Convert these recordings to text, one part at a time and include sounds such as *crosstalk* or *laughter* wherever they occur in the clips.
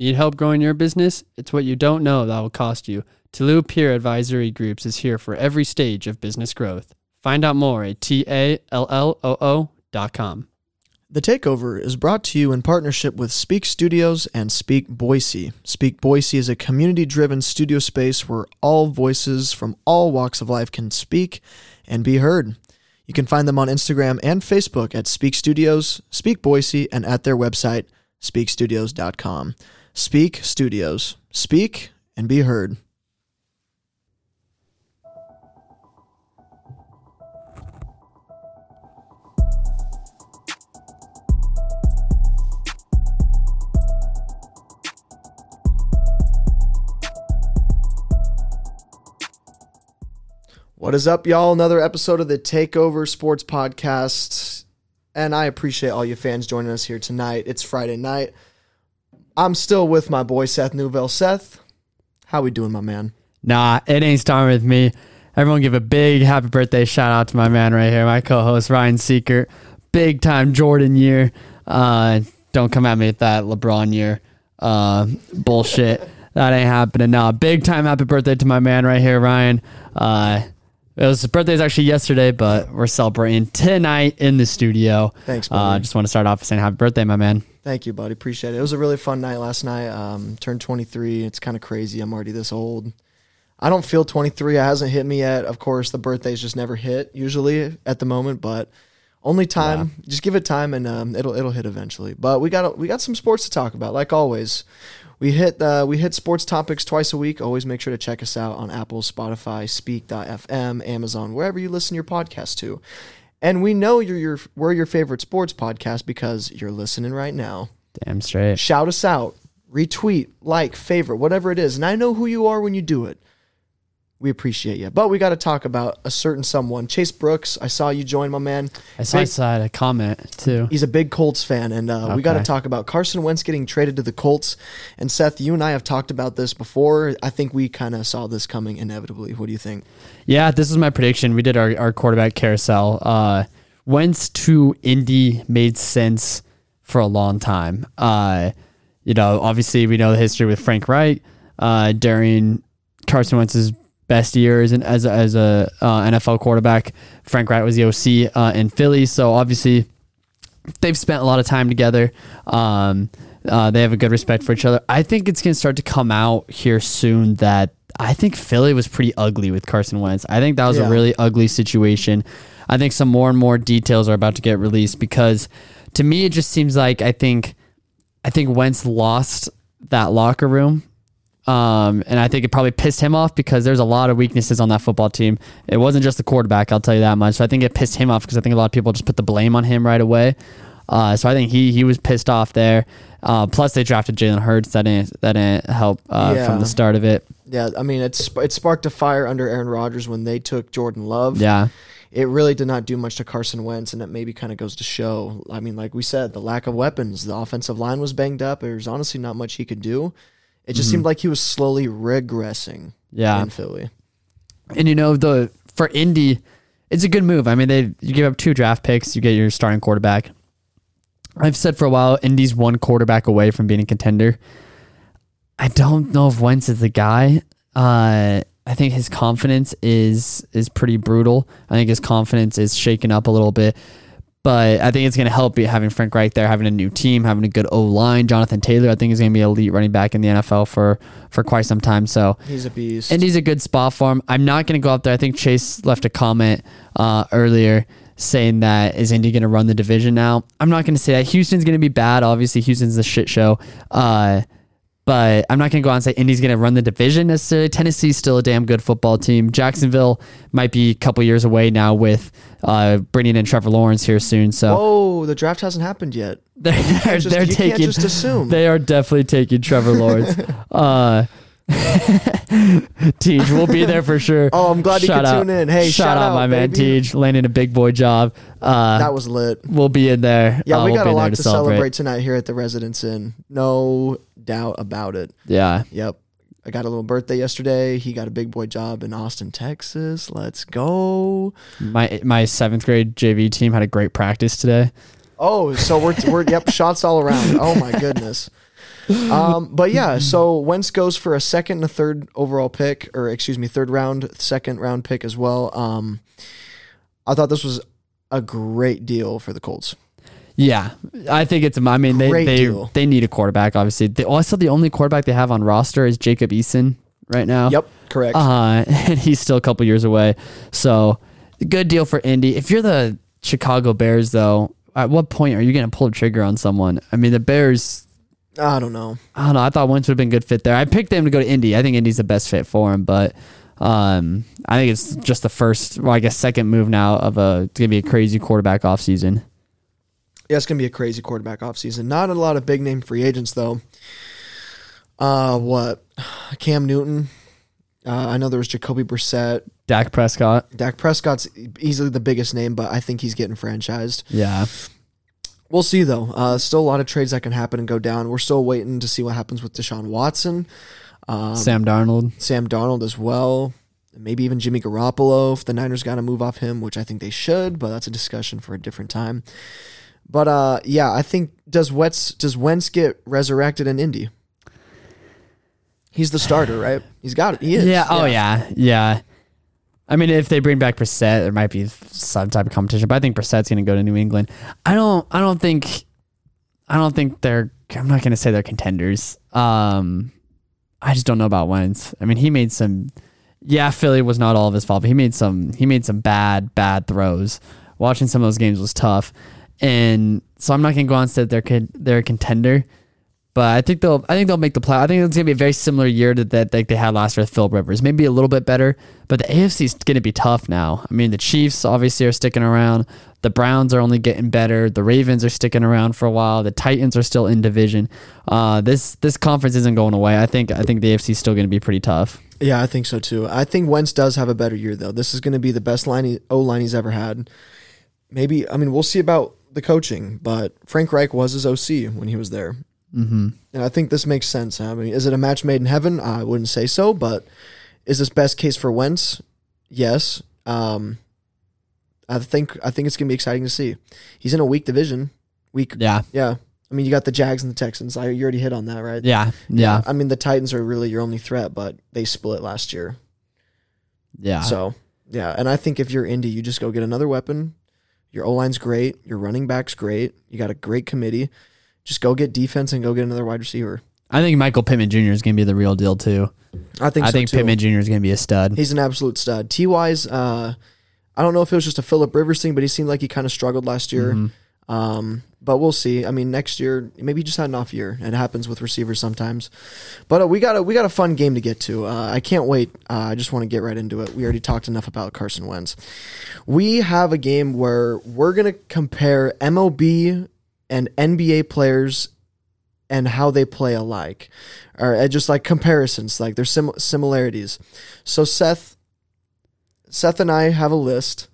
Need help growing your business? It's what you don't know that will cost you. Tulu Peer Advisory Groups is here for every stage of business growth. Find out more at T-A-L-L-O-O.com. The Takeover is brought to you in partnership with Speak Studios and Speak Boise. Speak Boise is a community driven studio space where all voices from all walks of life can speak and be heard. You can find them on Instagram and Facebook at Speak Studios, Speak Boise, and at their website, speakstudios.com. Speak Studios. Speak and be heard. What is up, y'all? Another episode of the Takeover Sports Podcast. And I appreciate all you fans joining us here tonight. It's Friday night. I'm still with my boy Seth Newville. Seth, how we doing, my man? Nah, it ain't starting with me. Everyone give a big happy birthday shout out to my man right here, my co-host Ryan Seeker. Big time Jordan year. Uh, don't come at me with that LeBron year uh, bullshit. that ain't happening. Nah, big time happy birthday to my man right here, Ryan. Uh, it was his birthday is actually yesterday, but we're celebrating tonight in the studio. Thanks, Uh, buddy. just want to start off saying happy birthday, my man. Thank you, buddy. Appreciate it. It was a really fun night last night. Um, turned 23. It's kind of crazy. I'm already this old. I don't feel 23. It hasn't hit me yet. Of course, the birthdays just never hit usually at the moment, but only time. Just give it time, and um, it'll it'll hit eventually. But we got we got some sports to talk about, like always. We hit uh, we hit sports topics twice a week. Always make sure to check us out on Apple, Spotify, Speak.fm, Amazon, wherever you listen to your podcast to. And we know you're your we're your favorite sports podcast because you're listening right now Damn straight. shout us out, retweet, like, favorite, whatever it is. And I know who you are when you do it. We appreciate you. But we got to talk about a certain someone. Chase Brooks, I saw you join, my man. I saw, I saw a comment too. He's a big Colts fan, and uh, we got to talk about Carson Wentz getting traded to the Colts. And Seth, you and I have talked about this before. I think we kind of saw this coming inevitably. What do you think? Yeah, this is my prediction. We did our, our quarterback carousel. Uh, Wentz to Indy made sense for a long time. Uh, you know, obviously we know the history with Frank Reich uh, during Carson Wentz's best years and as a, as a uh, NFL quarterback. Frank Reich was the OC uh, in Philly, so obviously they've spent a lot of time together. Um, uh, they have a good respect for each other. I think it's going to start to come out here soon that I think Philly was pretty ugly with Carson Wentz. I think that was Yeah. a really ugly situation. I think some more and more details are about to get released because to me it just seems like I think I think Wentz lost that locker room. Um, and I think it probably pissed him off because there's a lot of weaknesses on that football team. It wasn't just the quarterback, I'll tell you that much. So I think it pissed him off because I think a lot of people just put the blame on him right away. Uh, so I think he he was pissed off there. Uh, plus they drafted Jalen Hurts. That didn't that didn't help uh, Yeah. from the start of it. Yeah, I mean, it's it sparked a fire under Aaron Rodgers when they took Jordan Love. Yeah, it really did not do much to Carson Wentz, and it maybe kind of goes to show. I mean, like we said, the lack of weapons, the offensive line was banged up. There's honestly not much he could do. It just seemed like he was slowly regressing yeah. in Philly. And you know the for Indy, it's a good move. I mean, they you give up two draft picks, you get your starting quarterback. I've said for a while, Indy's one quarterback away from being a contender. I don't know if Wentz is the guy. Uh, I think his confidence is is pretty brutal. I think his confidence is shaken up a little bit. But I think it's going to help you having Frank Reich there, having a new team, having a good O line. Jonathan Taylor, I think, is going to be elite running back in the NFL for for quite some time. So He's a beast. and he's a good spot for him. I'm not going to go up there. I think Chase left a comment uh, earlier saying that is Indy going to run the division now. I'm not going to say that. Houston's going to be bad. Obviously, Houston's a shit show. Uh, but I'm not going to go out and say Indy's going to run the division necessarily. Tennessee's still a damn good football team. Jacksonville might be a couple years away now with uh, bringing in Trevor Lawrence here soon. So Whoa, the draft hasn't happened yet. *laughs* they're, they're, just- they're taking. just assume. *laughs* They are definitely taking Trevor Lawrence. *laughs* uh, *laughs* Tej, we'll be there for sure. *laughs* Oh, I'm glad you Shout could out. tune in. Hey, shout, shout out, out, my man baby. Tej, landing a big boy job. Uh, That was lit. we'll be in there. Yeah, Uh, we we'll got a lot to celebrate. celebrate tonight here at the Residence Inn. No doubt about it. Yeah, Yep. I got a little birthday yesterday. He got a big boy job in Austin, Texas. Let's go. my my seventh grade JV team had a great practice today. Oh, so we're we're yep, *laughs* shots all around. Oh my goodness. Um, but yeah, so Wentz goes for a second and a third overall pick, or excuse me, third round, second round pick as well. Um, I thought this was a great deal for the Colts. Yeah, I think it's. I mean, they Great they, deal. they need a quarterback. Obviously, they, also the only quarterback they have on roster is Jacob Eason right now. Yep, correct. Uh, *laughs* and he's still a couple years away. So, good deal for Indy. If you're the Chicago Bears, though, at what point are you going to pull the trigger on someone? I mean, the Bears. I don't know. I don't know. I thought Wentz would have been a good fit there. I picked them to go to Indy. I think Indy's the best fit for him, but um, I think it's just the first, well, I guess, second move now of a it's gonna be a crazy quarterback offseason. Yeah, it's gonna be a crazy quarterback offseason. Not a lot of big name free agents though. Uh, what? Cam Newton. Uh, I know there was Jacoby Brissett. Dak Prescott. Dak Prescott's easily the biggest name, but I think he's getting franchised. Yeah. We'll see though. Uh, still a lot of trades that can happen and go down. We're still waiting to see what happens with Deshaun Watson, um, Sam Darnold. Sam Darnold as well. Maybe even Jimmy Garoppolo if the Niners got to move off him, which I think they should, but that's a discussion for a different time. But uh, yeah, I think does Wentz does Wentz get resurrected in Indy? He's the starter, right? He's got it. He is. Yeah. Oh yeah. Yeah. I mean, if they bring back Brissett, there might be some type of competition. But I think Brissett's going to go to New England. I don't. I don't think. I don't think they're. I'm not going to say they're contenders. Um, I just don't know about Wentz. I mean, he made some. Yeah, Philly was not all of his fault, but he made some. He made some bad, bad throws. Watching some of those games was tough, and so I'm not going to go on and say they're they're a contender. But I think they'll. I think they'll make the play. I think it's gonna be a very similar year to that like they had last year with Phil Rivers. Maybe a little bit better, but the AFC is gonna be tough now. I mean, the Chiefs obviously are sticking around. The Browns are only getting better. The Ravens are sticking around for a while. The Titans are still in division. Uh, this this conference isn't going away. I think I think the AFC is still gonna be pretty tough. Yeah, I think so too. I think Wentz does have a better year though. This is to be the best line O line he's ever had. Maybe I mean we'll see about the coaching, but Frank Reich was his OC when he was there, Mm-hmm. and I think this makes sense. I mean, is it a match made in heaven? I wouldn't say so, but is this best case for Wentz? Yes. Um, I think I think it's going to be exciting to see. He's in a weak division. Weak. Yeah, Yeah. I mean, you got the Jags and the Texans. I you already hit on that, right? yeah, yeah, I mean, the Titans are really your only threat, but they split last year. yeah. So yeah, and I think if you're Indy, you just go get another weapon. Your O line's great. Your running back's great. You got a great committee. Just go get defense and go get another wide receiver. I think Michael Pittman Jr. is gonna be the real deal too. I think. I so think too. Pittman Jr. is gonna be a stud. He's an absolute stud. Ty's. Uh, I don't know if it was just a Philip Rivers thing, but he seemed like he kind of struggled last year. Mhm. Um, but we'll see. I mean, next year maybe he just had an off year. It happens with receivers sometimes. But uh, we got a we got a fun game to get to. Uh, I can't wait. Uh, I just want to get right into it. We already talked enough about Carson Wentz. We have a game where we're gonna compare MLB and NBA players and how they play alike, or uh, just like comparisons. Like there's sim- similarities. So Seth, Seth and I have a list.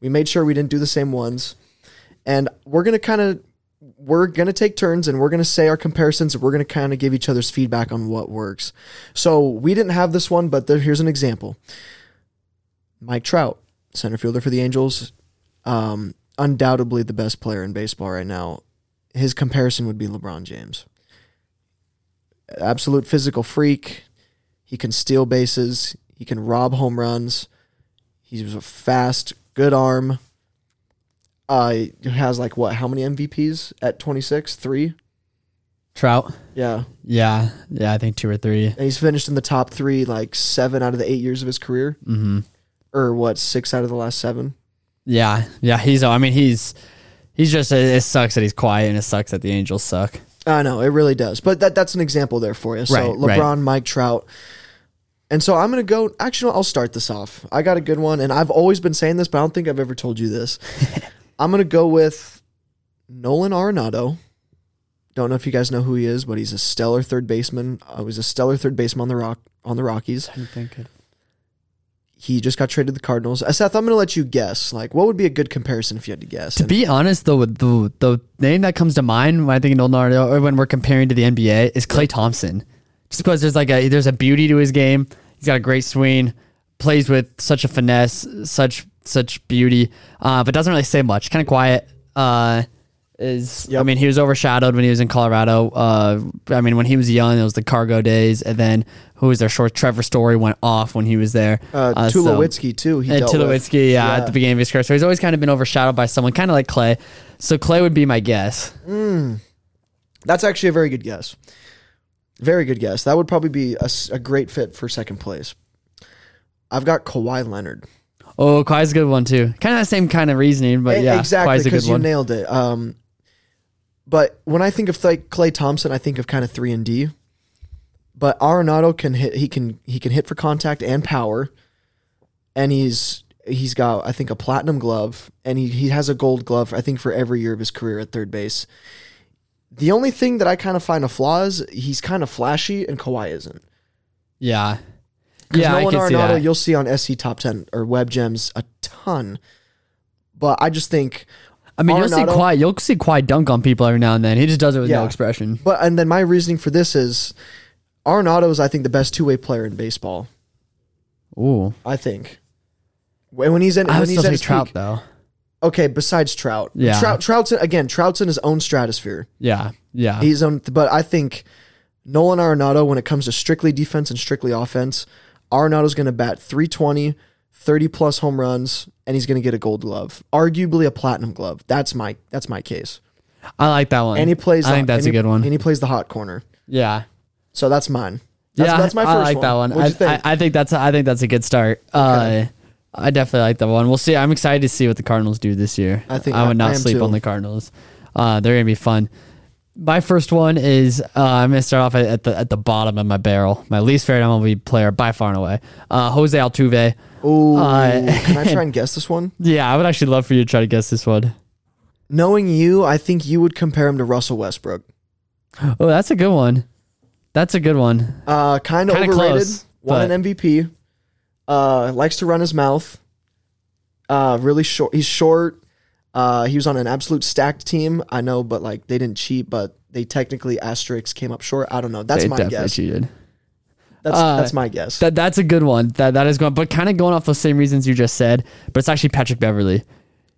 We made sure we didn't do the same ones and we're gonna kind of we're gonna take turns and we're gonna say our comparisons and we're gonna kind of give each other's feedback on what works so we didn't have this one but there, here's an example mike trout center fielder for the angels um, undoubtedly the best player in baseball right now his comparison would be lebron james absolute physical freak he can steal bases he can rob home runs he's a fast good arm uh, he has like what? How many MVPs at 26? Three. Trout. Yeah, Yeah, yeah. I think two or three. and he's finished in the top three like seven out of the eight years of his career, Mm-hmm. or what? Six out of the last seven. Yeah, yeah. He's. I mean, he's. He's just. It sucks that he's quiet, and it sucks that the Angels suck. I know it really does, but that that's an example there for you. So Right, right. LeBron, Mike Trout, and so I'm gonna go. Actually, I'll start this off. I got a good one, and I've always been saying this, but I don't think I've ever told you this. *laughs* I'm gonna go with Nolan Arenado. Don't know if you guys know who he is, but he's a stellar third baseman. Uh, he was a stellar third baseman on the rock on the Rockies. I think. He just got traded to the Cardinals. Uh, Seth, I'm gonna let you guess. Like, what would be a good comparison if you had to guess? To And- be honest, though, the the name that comes to mind when I think of Arenado, or when we're comparing to the NBA, is Klay Thompson. Just because there's like a there's a beauty to his game. He's got a great swing, plays with such a finesse, such such beauty, uh, but doesn't really say much. Kind of quiet. Uh, is I mean he was overshadowed when he was in Colorado. Uh, I mean when he was young, it was the CarGo days, and then who was their short? Trevor Story went off when he was there. Uh, so- Tulowitzki too. He and. Tulowitzki, yeah, at the beginning of his career. So he's always kind of been overshadowed by someone, kind of like Klay. So Klay would be my guess. That's actually a very good guess. Very good guess. That would probably be a great fit for second place. I've got Kawhi Leonard. Oh, Kawhi's a good one too. Kind of the same kind of reasoning, but yeah, exactly a because you one. nailed it. Um, but when I think of like Klay Thompson, I think of kind of three and D. But Arenado can hit. He can he can hit for contact and power, and he's he's got I think a platinum glove, and he he has a gold glove. I think for every year of his career at third base. The only thing that I kind of find a flaw is he's kind of flashy, and Kawhi isn't. yeah, yeah, I Nolan can see Arenado, that. you'll see on SC Top 10 or Web Gems a ton. But I just think, I mean, you'll see Arenado- Kawhi, you'll see Kawhi dunk on people every now and then. He just does it with no expression. but and then my reasoning for this is Arenado is, I think, the best two way player in baseball. Ooh, I think. When when he's in, I when he's at his Trout peak. though. Okay, besides Trout. Yeah. Trout, Trout's, again, Trout's in his own stratosphere. Yeah, yeah, He's on, but I think Nolan Arenado, when it comes to strictly defense and strictly offense, Arenado's going to bat 320, 30 plus home runs, and he's going to get a gold glove, arguably a platinum glove. That's my that's my case. I like that one. And he plays. I think that's a he- good one. And he plays the hot corner, yeah, so that's mine. That's, yeah, that's my I first like one. that one. I, think? I, I think that's I think that's a good start. Uh, I definitely like that one. We'll see. I'm excited to see what the Cardinals do this year. I think I would I- not I sleep too. on the Cardinals. Uh, they're gonna be fun. My first one is uh, I'm gonna start off at, at the at the bottom of my barrel. My least favorite MLB player by far and away, uh, Jose Altuve. Ooh, uh, can I try and *laughs* guess this one? Yeah, I would actually love for you to try to guess this one. Knowing you, I think you would compare him to Russell Westbrook. Oh, that's a good one. That's a good one. Uh, kind of overrated. close, Won an MVP. Uh, likes to run his mouth. Uh, really short. He's short. Uh, he was on an absolute stacked team. I know, but like they didn't cheat, but they technically asterisks came up short. I don't know. That's they my guess. cheated. That's Uh, that's my guess. That that's a good one. That that is going, but kind of going off those same reasons you just said. But it's actually Patrick Beverley.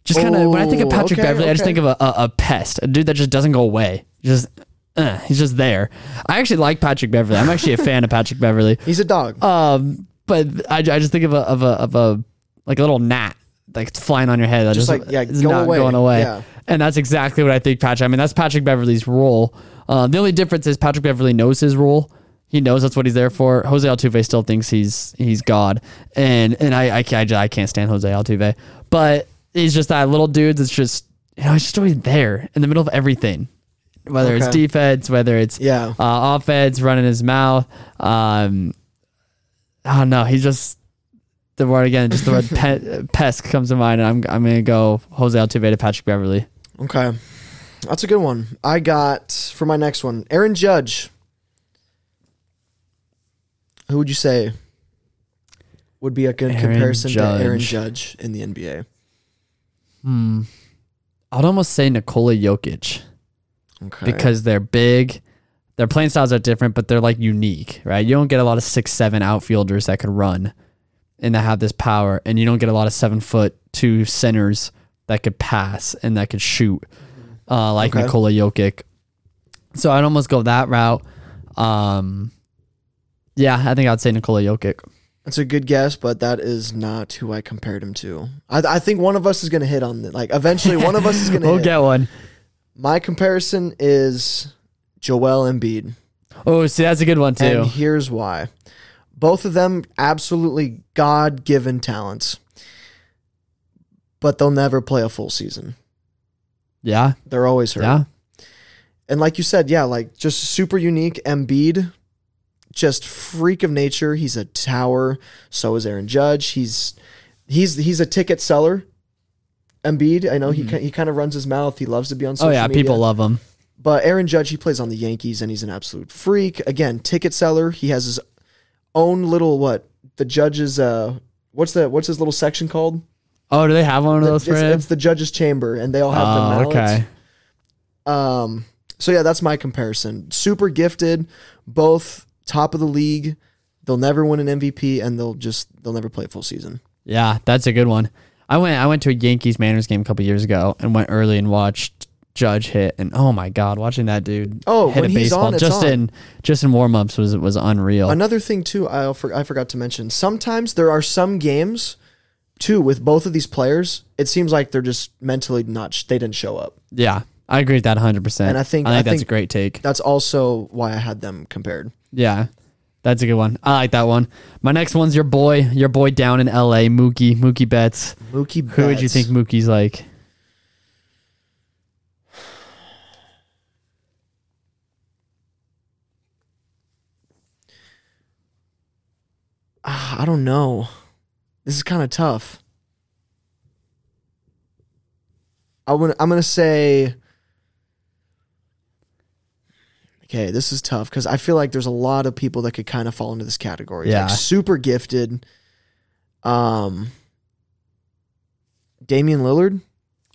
Just kind of when I think of Patrick okay, Beverley, I just think of a, a, a pest, a dude that just doesn't go away. Just uh, he's just there. I actually like Patrick Beverley. I'm actually a *laughs* fan of Patrick Beverley. He's a dog. Um, but I, I just think of a of a of a like a little gnat like flying on your head. That Just just like, yeah, is go not away. going away. Yeah. And that's exactly what I think Patrick. I mean, that's Patrick Beverley's role. Uh, the only difference is Patrick Beverley knows his role. He knows that's what he's there for. Jose Altuve still thinks he's he's God, and and I I can't, I can't stand Jose Altuve, but he's just that little dude that's just you know he's just always there in the middle of everything, whether it's defense, whether it's Yeah. uh, offense, running his mouth. Um, I don't know. He's just the word again. Just the word *laughs* pe- pest comes to mind, and I'm I'm gonna go Jose Altuve to Patrick Beverley. Okay. That's a good one. I got for my next one, Aaron Judge. Who would you say would be a good Aaron comparison to Aaron Judge. Judge in the NBA? Hmm. I'd almost say Nikola Jokic Okay. because they're big. Their playing styles are different, but they're like unique, right? You don't get a lot of six seven outfielders that could run and that have this power, and you don't get a lot of seven foot two centers that could pass and that could shoot, uh, like Okay. Nikola Jokic. So I'd almost go that route. Um, yeah, I think I'd say Nikola Jokic. That's a good guess, but that is not who I compared him to. I, I think one of us is going to hit on it. Like eventually, one of us is *laughs* going to We'll hit. get one. My comparison is Joel Embiid, Oh, see, that's a good one too. and here's why. Both of them absolutely God-given talents, but they'll never play a full season. yeah, They're always hurt. yeah. And like you said, yeah, like just super unique. Embiid, just freak of nature. He's a tower. So is Aaron Judge. He's he's he's a ticket seller. Embiid, I know he ki- he kind of runs his mouth. He loves to be on Mm-hmm. Oh yeah, media. people love him. But Aaron Judge, he plays on the Yankees and he's an absolute freak. Again, ticket seller. He has his own little what the judges uh what's the what's his little section called? Oh, do they have one of those it's, for him? it's the judges chamber and they all have the Oh, mallets. okay. Um, so yeah, that's my comparison. Super gifted, both top of the league. They'll never win an MVP, and they'll just they'll never play a full season. Yeah, that's a good one. I went I went to a Yankees Mariners game a couple years ago and went early and watched Judge hit, and oh my god, watching that dude Oh, hit a baseball on, just on. in just in warm ups was was unreal. Another thing too, I for, I forgot to mention. Sometimes there are some games, too, with both of these players. It seems like they're just mentally not. They didn't show up. yeah, I agree with that 100. percent And I think- I think I that's think- a great take. That's also why I had them compared. Yeah, that's a good one. I like that one. My next one's your boy, your boy down in L.A. Mookie Mookie Betts. Mookie. Who would you think Mookie's like? Ah, I don't know. This is kind of tough. I would, I'm gonna say. Okay, this is tough because I feel like there's a lot of people that could kind of fall into this category. Yeah. Like super gifted. Um, Damian Lillard.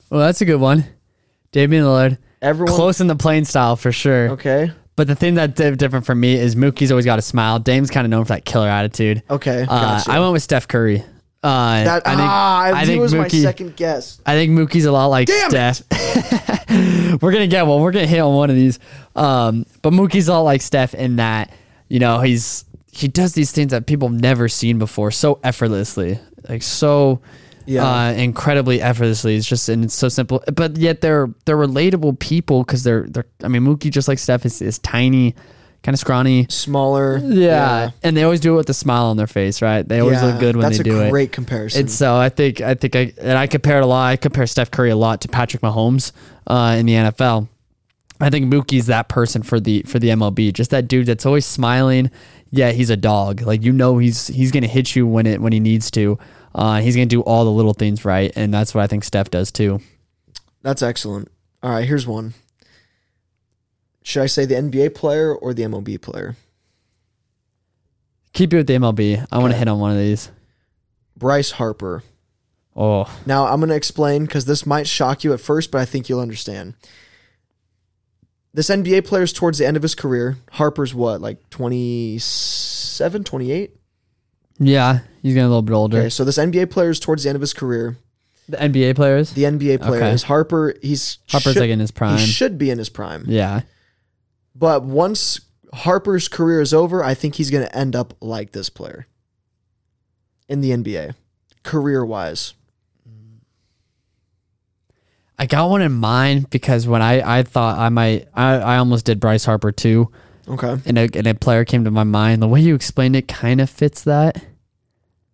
Well, that's a good one. Damian Lillard, Everyone. close in the playing style for sure. Okay. But the thing that's different for me is Mookie's always got a smile. Dame's kind of known for that killer attitude. Okay. Uh, gotcha. I went with Steph Curry. Uh, that. I think, ah, I think was my Mookie- second guess. I think Mookie's a lot like Damn Steph. *laughs* we're gonna get one. We're gonna hit on one of these. Um, but Mookie's a lot like Steph in that you know he's he does these things that people have never seen before so effortlessly, like so Yeah. uh, incredibly effortlessly. It's just and it's so simple, but yet they're they're relatable people because they're they're. I mean, Mookie just like Steph is, is tiny, kind of scrawny. Smaller. Yeah. and they always do it with a smile on their face, right? They always Yeah, look good when That's they do it. That's a great comparison. And so I think I think I and I compare it a lot. I compare Steph Curry a lot to Patrick Mahomes uh, in the NFL. I think Mookie's that person for the for the MLB. Just that dude that's always smiling. Yeah, he's a dog. Like you know, he's he's gonna hit you when it when he needs to. Uh, he's gonna do all the little things right, and that's what I think Steph does too. That's excellent. All right, here's one. Should I say the NBA player or the MLB player? Keep it with the MLB. I want to hit on one of these. Bryce Harper. Oh, Now, I'm going to explain because this might shock you at first, but I think you'll understand. This NBA player is towards the end of his career. Harper's what, like 27, 28? yeah, he's getting a little bit older. Okay, so this NBA player is towards the end of his career. The NBA players. The NBA player Okay. is Harper. He's Harper's should- like in his prime. He should be in his prime. yeah, But once Harper's career is over, I think he's going to end up like this player in the NBA, career wise. I got one in mind because when I, I thought I might I, I almost did Bryce Harper too, Okay. and a, and a player came to my mind. The way you explained it kind of fits that,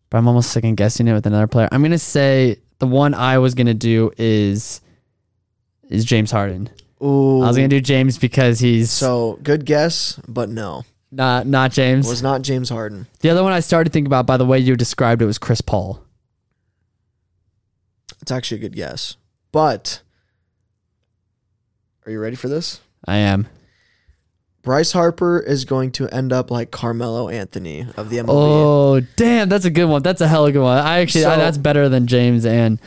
but I'm almost second guessing it with another player. I'm gonna say the one I was gonna do is is James Harden. Ooh. I was gonna do James because he's So good guess, but no, not not it James. was not James Harden. the other one I started thinking about by the way you described it was Chris Paul. It's actually a good guess, but are you ready for this? I am. Bryce Harper is going to end up like Carmelo Anthony of the MLB. Oh damn, that's a good one. That's a hell of a good one. I actually I, So- that's better than James and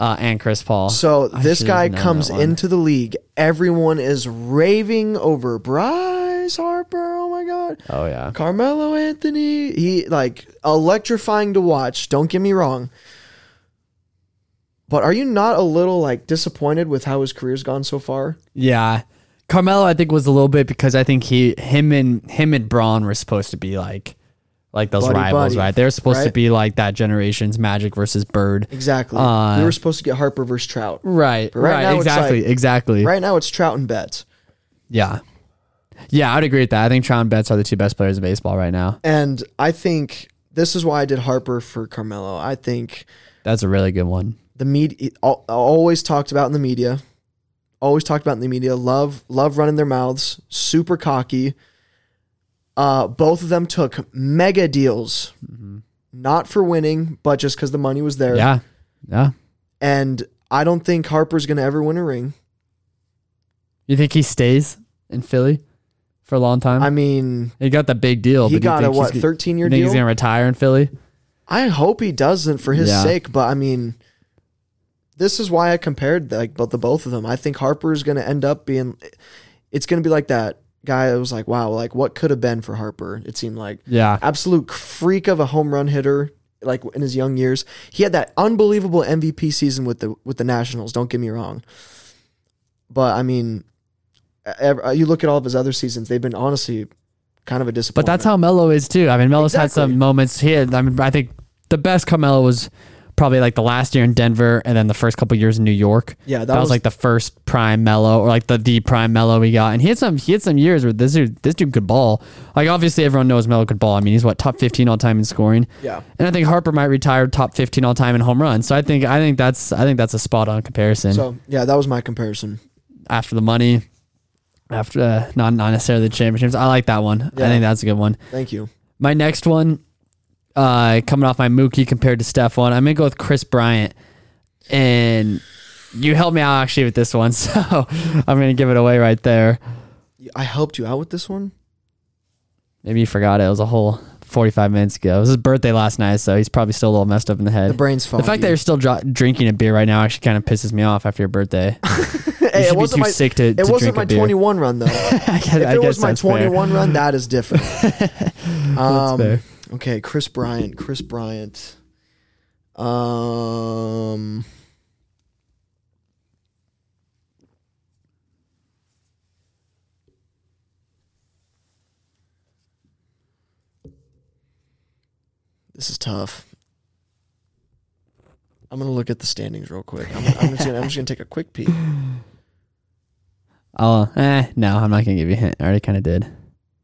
uh, and Chris Paul. So this guy comes into the league. Everyone is raving over Bryce Harper. Oh my god. oh yeah. Carmelo Anthony, he like electrifying to watch. Don't get me wrong. But are you not a little like disappointed with how his career's gone so far? Yeah. Carmelo I think was a little bit because I think he him and him and Braun were supposed to be like like those Buddy, rivals, buddy, right? They're supposed to be like that generation's Magic versus Bird. Exactly. Uh, we were supposed to get Harper versus Trout. Right. right Right. exactly. like- exactly. Right now it's Trout and Betts. Yeah. Yeah, I'd agree with that. I think Trout and Betts are the two best players in baseball right now. And I think this is why I did Harper for Carmelo. I think That's a really good one. the media always talked about in the media, always talked about in the media. Love, love running their mouths. Super cocky. Uh, both of them took mega deals, not for winning, but just because the money was there. Yeah. Yeah. And I don't think Harper's going to ever win a ring. You think he stays in Philly for a long time? I mean, he got the big deal. he but got a what thirteen year deal. he's gonna retire in Philly? I hope he doesn't for his Yeah. sake, but I mean, this is why I compared like both the both of them. I think Harper is going to end up being. It's going to be like that guy that was like, wow, like what could have been for Harper. It seemed like Yeah. absolute freak of a home run hitter. Like in his young years, he had that unbelievable MVP season with the with the Nationals. Don't get me wrong, but I mean, uh, you look at all of his other seasons; they've been honestly kind of a disappointment. But that's how Melo is too. I mean, Melo's had some moments here. I mean, I think the best Carmelo was probably like the last year in Denver, and then the first couple years in New York. yeah, that, That, was, like the first prime Melo, or like the the prime Melo we got. And he had some he had some years where this dude this dude could ball. Like obviously everyone knows Melo could ball. I mean, he's what top fifteen all time in scoring. yeah. And I think Harper might retire top fifteen all time in home runs. So I think I think that's I think that's a spot on comparison. So yeah, that was my comparison. after the money, after uh, not not necessarily the championships. I like that one. Yeah. I think that's a good one. Thank you. My next one, uh, coming off my Mookie compared to Steph one, I'm gonna go with Kris Bryant, and you helped me out actually with this one, *laughs* so I'm gonna give it away right there. I helped you out with this one. Maybe you forgot it. It was a whole 45 minutes ago. It was his birthday last night, so he's probably still a little messed up in the head. The brain's The fact that you're still dr- drinking a beer right now actually kind of pisses me off after your birthday. *laughs* You hey, should it be wasn't too my sick to, it to wasn't drink my a beer. 21 run though. *laughs* I guess, if it was my that's fair. 21 run, that is different. um, fair. Okay, Kris Bryant. Kris Bryant. Um. This is tough. I'm gonna look at the standings real quick. I'm, I'm just gonna I'm just gonna take a quick peek. *laughs* Oh, eh, no, I'm not gonna give you a hint. I already kind of did.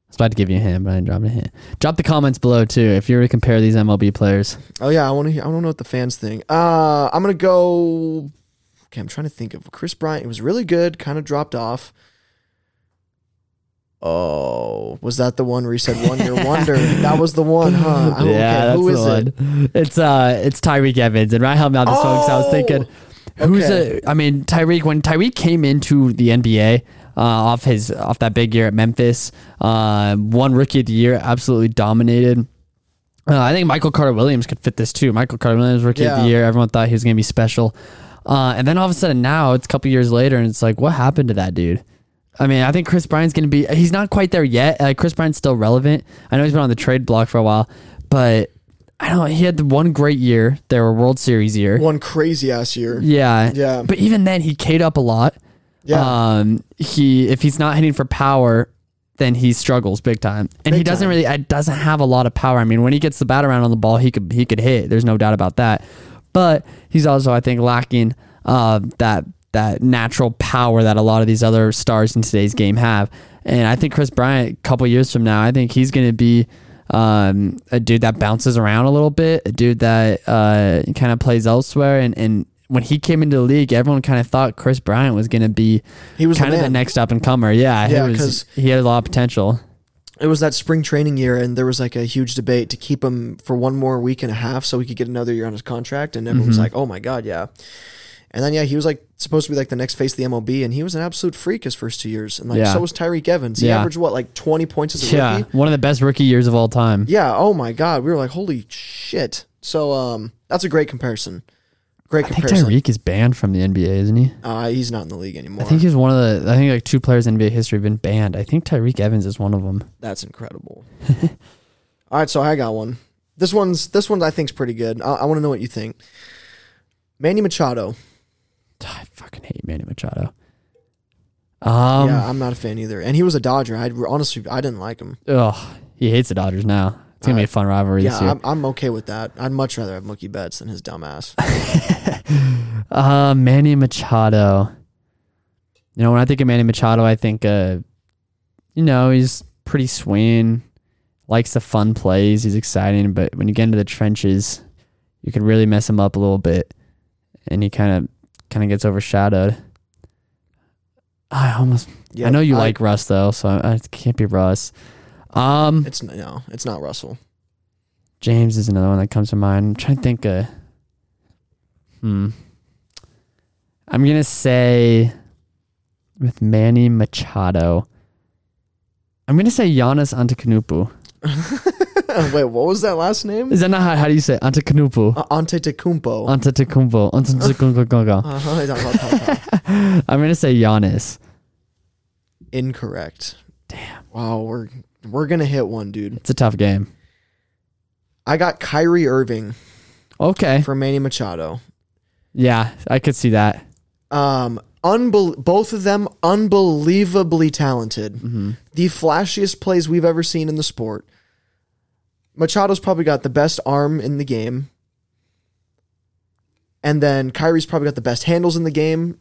I was about to give you a hint, but I didn't drop a hint. Drop the comments below too if you were to compare these MLB players. Oh yeah, I want to. hear I want to know what the fans think. Uh, I'm gonna go. Okay, I'm trying to think of Kris Bryant. It was really good. Kind of dropped off. Oh, was that the one where he said one year *laughs* wonder? That was the one, huh? Oh, yeah, okay, who is it? It's uh, it's Tyreke Evans, and Ryan helped me out this one 'cause I was Oh, thinking, who's okay. a? I mean, Tyreke. When Tyreke came into the NBA. Uh, off his off that big year at Memphis, uh, one rookie of the year, absolutely dominated. Uh, I think Michael Carter Williams could fit this too. Michael Carter Williams, rookie of the year. Everyone thought he was going to be special. Uh, and then all of a sudden now it's a couple years later and it's like, what happened to that dude? I mean, I think Kris Bryant's going to be, he's not quite there yet. Uh, Kris Bryant's still relevant. I know he's been on the trade block for a while, but I don't, he had the one great year. There were World Series year. One crazy ass year. Yeah. Yeah. But even then, he K'd up a lot. Yeah. Um, he if he's not hitting for power, then he struggles big time. And he doesn't time. really uh, doesn't have a lot of power. I mean, when he gets the bat around on the ball, he could he could hit. There's no doubt about that. But he's also I think lacking uh, that that natural power that a lot of these other stars in today's game have. And I think Kris Bryant, a couple years from now, I think he's going to be um, a dude that bounces around a little bit, a dude that uh, kind of plays elsewhere. And, and when he came into the league, everyone kind of thought Kris Bryant was going to be He was kind the of the next up and comer. Yeah, Yeah, he, was, 'cause- he had a lot of potential. it was that spring training year, and there was like a huge debate to keep him for one more week and a half so he could get another year on his contract. And everyone was Mhm. like, "Oh my god, yeah." And then yeah, he was like supposed to be like the next face of the MLB, and he was an absolute freak his first two years. And like Yeah. so was Tyreke Evans. He Yeah. averaged what like twenty points as a rookie? Yeah, rookie. one of the best rookie years of all time. Yeah. Oh my god, we were like, "Holy shit!" So um, that's a great comparison. Great I think. Tyreke is banned from the NBA, isn't he? Uh, he's not in the league anymore. I think he's one of the. I think like two players in NBA history have been banned. I think Tyreke Evans is one of them. *laughs* That's incredible. *laughs* All right, so I got one. This one's this one I think's pretty good. I, I want to know what you think. Manny Machado. *sighs* I fucking hate Manny Machado. Um, yeah, I'm not a fan either. And he was a Dodger. I honestly I didn't like him. ugh, he hates the Dodgers now. It's gonna be a fun rivalry this Yeah, year. I'm, I'm okay with that. I'd much rather have Mookie Betts than his dumbass. *laughs* Uh, Manny Machado. You know, when I think of Manny Machado, I think, uh, you know, he's pretty swing, likes the fun plays, he's exciting, but when you get into the trenches, you can really mess him up a little bit, and he kind of kind of gets overshadowed. I almost, Yeah, I know you like Russ though, so I, it can't be Russ. Um, It's no, it's not Russell. James is another one that comes to mind. I'm trying to think. Uh, hmm. I'm gonna say with Manny Machado. I'm gonna say Giannis Antetokounmpo. *laughs* Wait, what was that last name? Is that not how, how do you say it? Antetokounmpo? Uh, Antetokounmpo. Antetokounmpo. Antetokounmpo. *laughs* Uh-huh. *laughs* I'm gonna say Giannis. Incorrect. Damn. Wow, we're we're gonna hit one, dude. It's a tough game. I got Kyrie Irving Okay. for Manny Machado. Yeah, I could see that. Um, unbel- both of them unbelievably talented. The flashiest plays we've ever seen in the sport. Machado's probably got the best arm in the game. And then Kyrie's probably got the best handles in the game.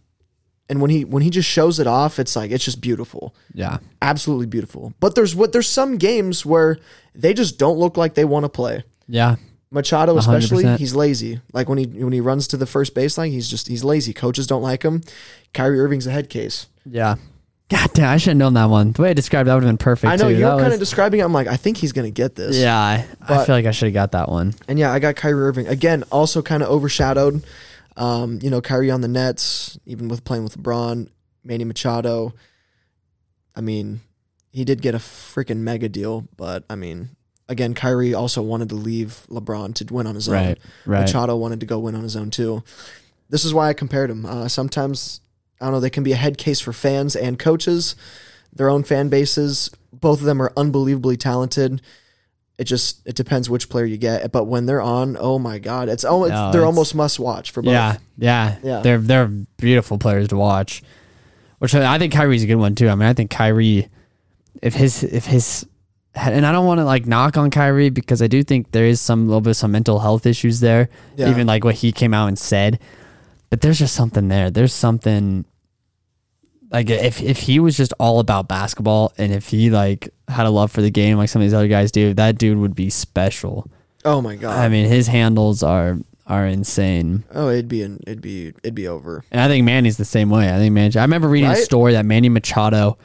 And when he when he just shows it off, it's like it's just beautiful. Yeah. Absolutely beautiful. But there's what there's some games where they just don't look like they want to play. Yeah. Machado especially, 100%. he's lazy. Like when he when he runs to the first baseline, he's just he's lazy. Coaches don't like him. Kyrie Irving's a head case. Yeah. God damn, I should have known that one. The way I described that would have been perfect. I know too. you're That kind was- of describing it. I'm like, I think he's gonna get this. Yeah, I, I feel like I should have got that one. And yeah, I got Kyrie Irving again. Also kind of overshadowed. Um, you know, Kyrie on the Nets, even with playing with LeBron, Manny Machado. I mean, he did get a freaking mega deal, but I mean, again, Kyrie also wanted to leave LeBron to win on his own. Right, right. Machado wanted to go win on his own too. This is why I compared him. Uh, sometimes I don't know. They can be a head case for fans and coaches, their own fan bases. Both of them are unbelievably talented. It just it depends which player you get. But when they're on, oh my god, it's almost No, they're it's- almost must watch for both. Yeah, yeah, Yeah. They're they're beautiful players to watch. Which I I think Kyrie's a good one too. I mean, I think Kyrie, if his if his, and I don't want to like knock on Kyrie because I do think there is some little bit of some mental health issues there. Yeah. Even like what he came out and said, but there's just something there. There's something. Like if if he was just all about basketball and if he like had a love for the game like some of these other guys do, that dude would be special. Oh my god. I mean, his handles are are insane. oh, it'd be an, it'd be it'd be over. And I think Manny's the same way. I think Manny. I remember reading a story that Manny Machado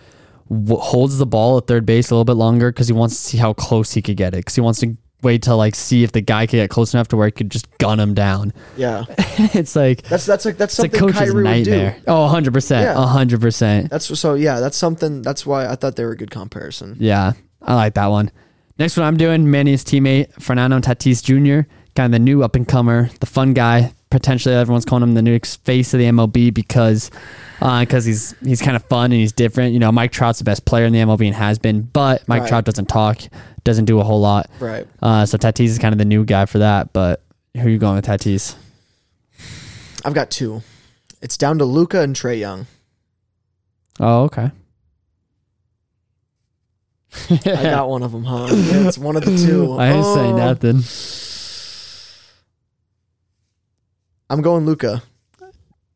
w- holds the ball at third base a little bit longer because he wants to see how close he could get it. Because he wants to wait to like see if the guy could get close enough to where he could just gun him down. Yeah, *laughs* it's like that's that's like that's something coach's Kyrie would do. nightmare. Oh, 100 percent, Yeah. hundred percent. That's so yeah. That's something. That's why I thought they were a good comparison. Yeah, I like that one. Next one I'm doing, Manny's teammate Fernando Tatis Jr., kind of the new up and comer, the fun guy. Potentially, everyone's calling him the new face of the MLB because because he's he's kind of fun and he's different. You know, Mike Trout's the best player in the MLB and has been, but Mike Right. Trout doesn't talk, doesn't do a whole lot. Right. Uh, so Tatis is kind of the new guy for that. But who are you going with Tatis? I've got two. It's down to Luka and Trae Young. Oh, okay. I got one of them, huh? Yeah, it's one of the two. *laughs* I ain't saying Oh. nothing. I'm going Luka.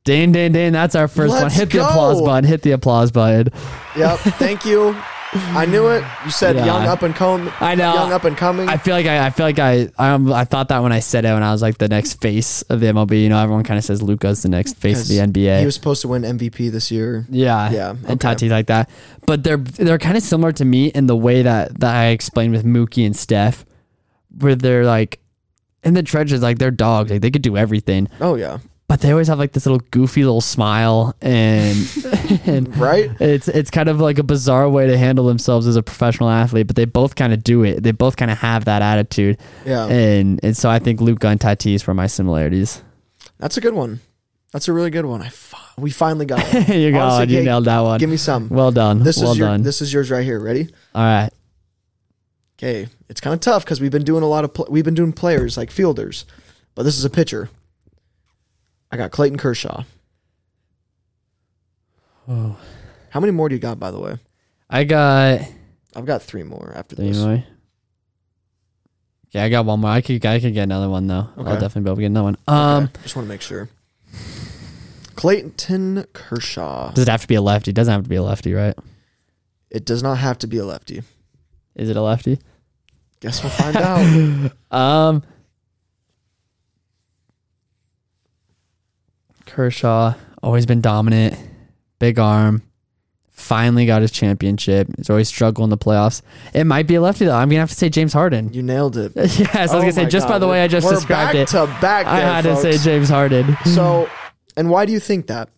Dan, Dan, Dan. That's our first one. Let's Hit the applause button. Hit the applause button. Yep. Thank you. I knew it. You said Yeah. young up and coming. I know. Young up and coming. I feel like I, I feel like I, I, um, I thought that when I said it when I was like the next face of the MLB. You know, everyone kind of says Luka's the next face of the NBA. He was supposed to win MVP this year. yeah, Yeah, and okay. Tatis like that. But they're they're kind of similar to me in the way that that I explained with Mookie and Steph, where they're like in the trenches, like they're dogs, like they could do everything, Oh yeah. but they always have like this little goofy little smile and *laughs* and Right. it's it's kind of like a bizarre way to handle themselves as a professional athlete, but they both kind of do it. They both kind of have that attitude. Yeah. And and so I think Luka and Tatis were my similarities. That's a good one. That's a really good one. I fi- we finally got it. *laughs* you go, Honestly, you hey, nailed that one. Give me some. well done. This well is your, done. this is yours right here. Ready? All right. Okay. It's kind of tough because we've been doing a lot of pl- we've been doing players like fielders, but this is a pitcher. I got Clayton Kershaw. Oh. How many more do you got, by the way? I got I've got three more after three this. more. Yeah, I got one more. I could I could get another one though. I'll definitely be able to get another one. Um, Okay, just want to make sure. Clayton Kershaw. does it have to be a lefty? It doesn't have to be a lefty, right? It does not have to be a lefty. Is it a lefty? Guess we'll find out. *laughs* Um, Kershaw always been dominant, big arm. Finally got his championship. He's always struggled in the playoffs. It might be a lefty though. I'm gonna have to say James Harden. You nailed it. *laughs* yes, I was gonna say just God. by the way I just We're described back it. to back. I there, had to say. James Harden. So, and why do you think that?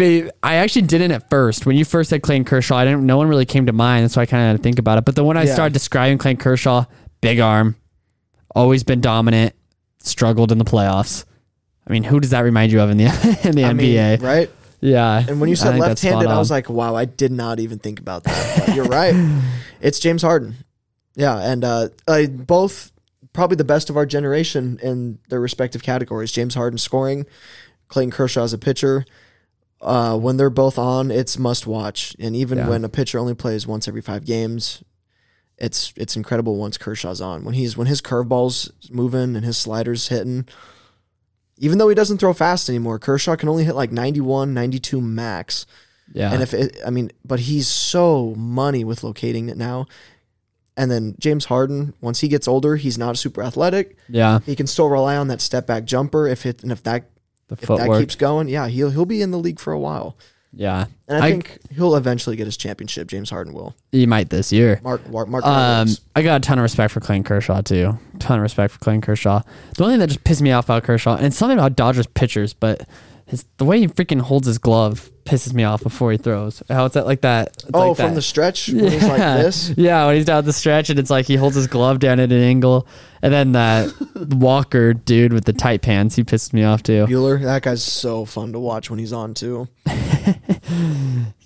I actually didn't at first. When you first said Clayton Kershaw, I didn't. No one really came to mind, so I kind of had to think about it. But the when I Yeah. started describing Clayton Kershaw, big arm, always been dominant, struggled in the playoffs. I mean, who does that remind you of in the *laughs* in the I mean, NBA? right? yeah. And when you said left-handed, I was like, wow, I did not even think about that. But you're right. *laughs* It's James Harden. Yeah, and uh, uh, both probably the best of our generation in their respective categories. James Harden scoring, Clayton Kershaw as a pitcher. Uh, when they're both on, it's must watch. And even Yeah. when a pitcher only plays once every five games, it's it's incredible once Kershaw's on. When he's when his curveballs moving and his sliders hitting, even though he doesn't throw fast anymore, Kershaw can only hit like 91, 92 max. Yeah. And if it, I mean, but he's so money with locating it now. And then James Harden, once he gets older, he's not super athletic. yeah. He can still rely on that step back jumper if it and if that The if that keeps going, yeah, he'll he'll be in the league for a while. yeah. And I, I- think he'll eventually get his championship. James Harden will. He might this year. Mark Mark, Mark Um, I got a ton of respect for Clayton Kershaw too. Ton of respect for Clayton Kershaw. The only thing that just pissed me off about Kershaw, and it's something about Dodgers pitchers, but his, the way he freaking holds his glove pisses me off before he throws. How it's that like that? It's oh, like from that. the stretch *laughs* when he's like this. Yeah, when he's down the stretch and it's like he holds his glove down at an angle, and then that *laughs* Walker dude with the tight pants, he pisses me off too. Buehler, that guy's so fun to watch when he's on too. *laughs*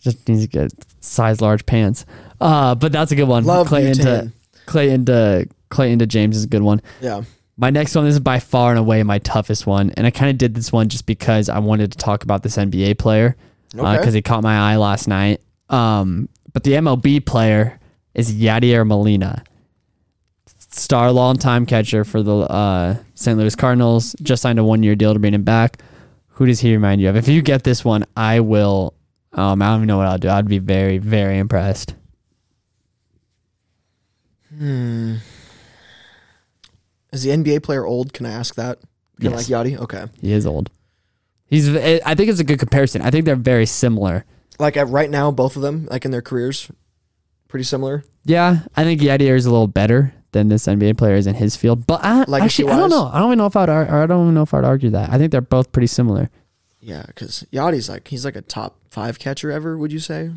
Just needs to get size large pants. Uh, but that's a good one. Love Clayton to butane. Clayton to Clayton to James is a good one. Yeah. My next one is by far and away my toughest one, and I kind of did this one just because I wanted to talk about this NBA player because Okay. he caught my eye last night. Um, but the MLB player is Yadier Molina, star long-time catcher for the uh, St. Louis Cardinals. Just signed a one-year deal to bring him back. Who does he remind you of? If you get this one, I will. Um, I don't even know what I'll do. I'd be very, very impressed. Hmm. Is the NBA player old? Can I ask that? Yes. like Yadi? Okay. He is old. He's. I think it's a good comparison. I think they're very similar. Like at right now, both of them, like in their careers, pretty similar. Yeah, I think Yadier is a little better than this NBA player is in his field. But I, actually, I don't know. I don't even know if I'd. ar- I don't even know if I'd argue that. I think they're both pretty similar. Yeah, because Yadi's like he's like a top five catcher ever. Would you say?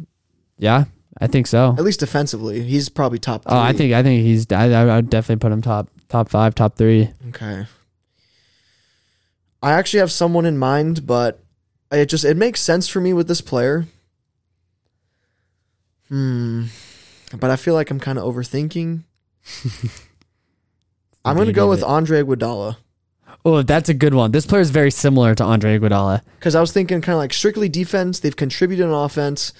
Yeah, I think so. At least defensively, he's probably top. Three. Oh, I think I think he's. I, I would definitely put him top top five, top three. Okay. I actually have someone in mind, but it just it makes sense for me with this player. Hmm. But I feel like I'm kind of overthinking. *laughs* I'm gonna go with it. Andre Iguodala Oh, that's a good one. This player is very similar to Andre Iguodala. because I was thinking kind of like strictly defense. They've contributed on offense.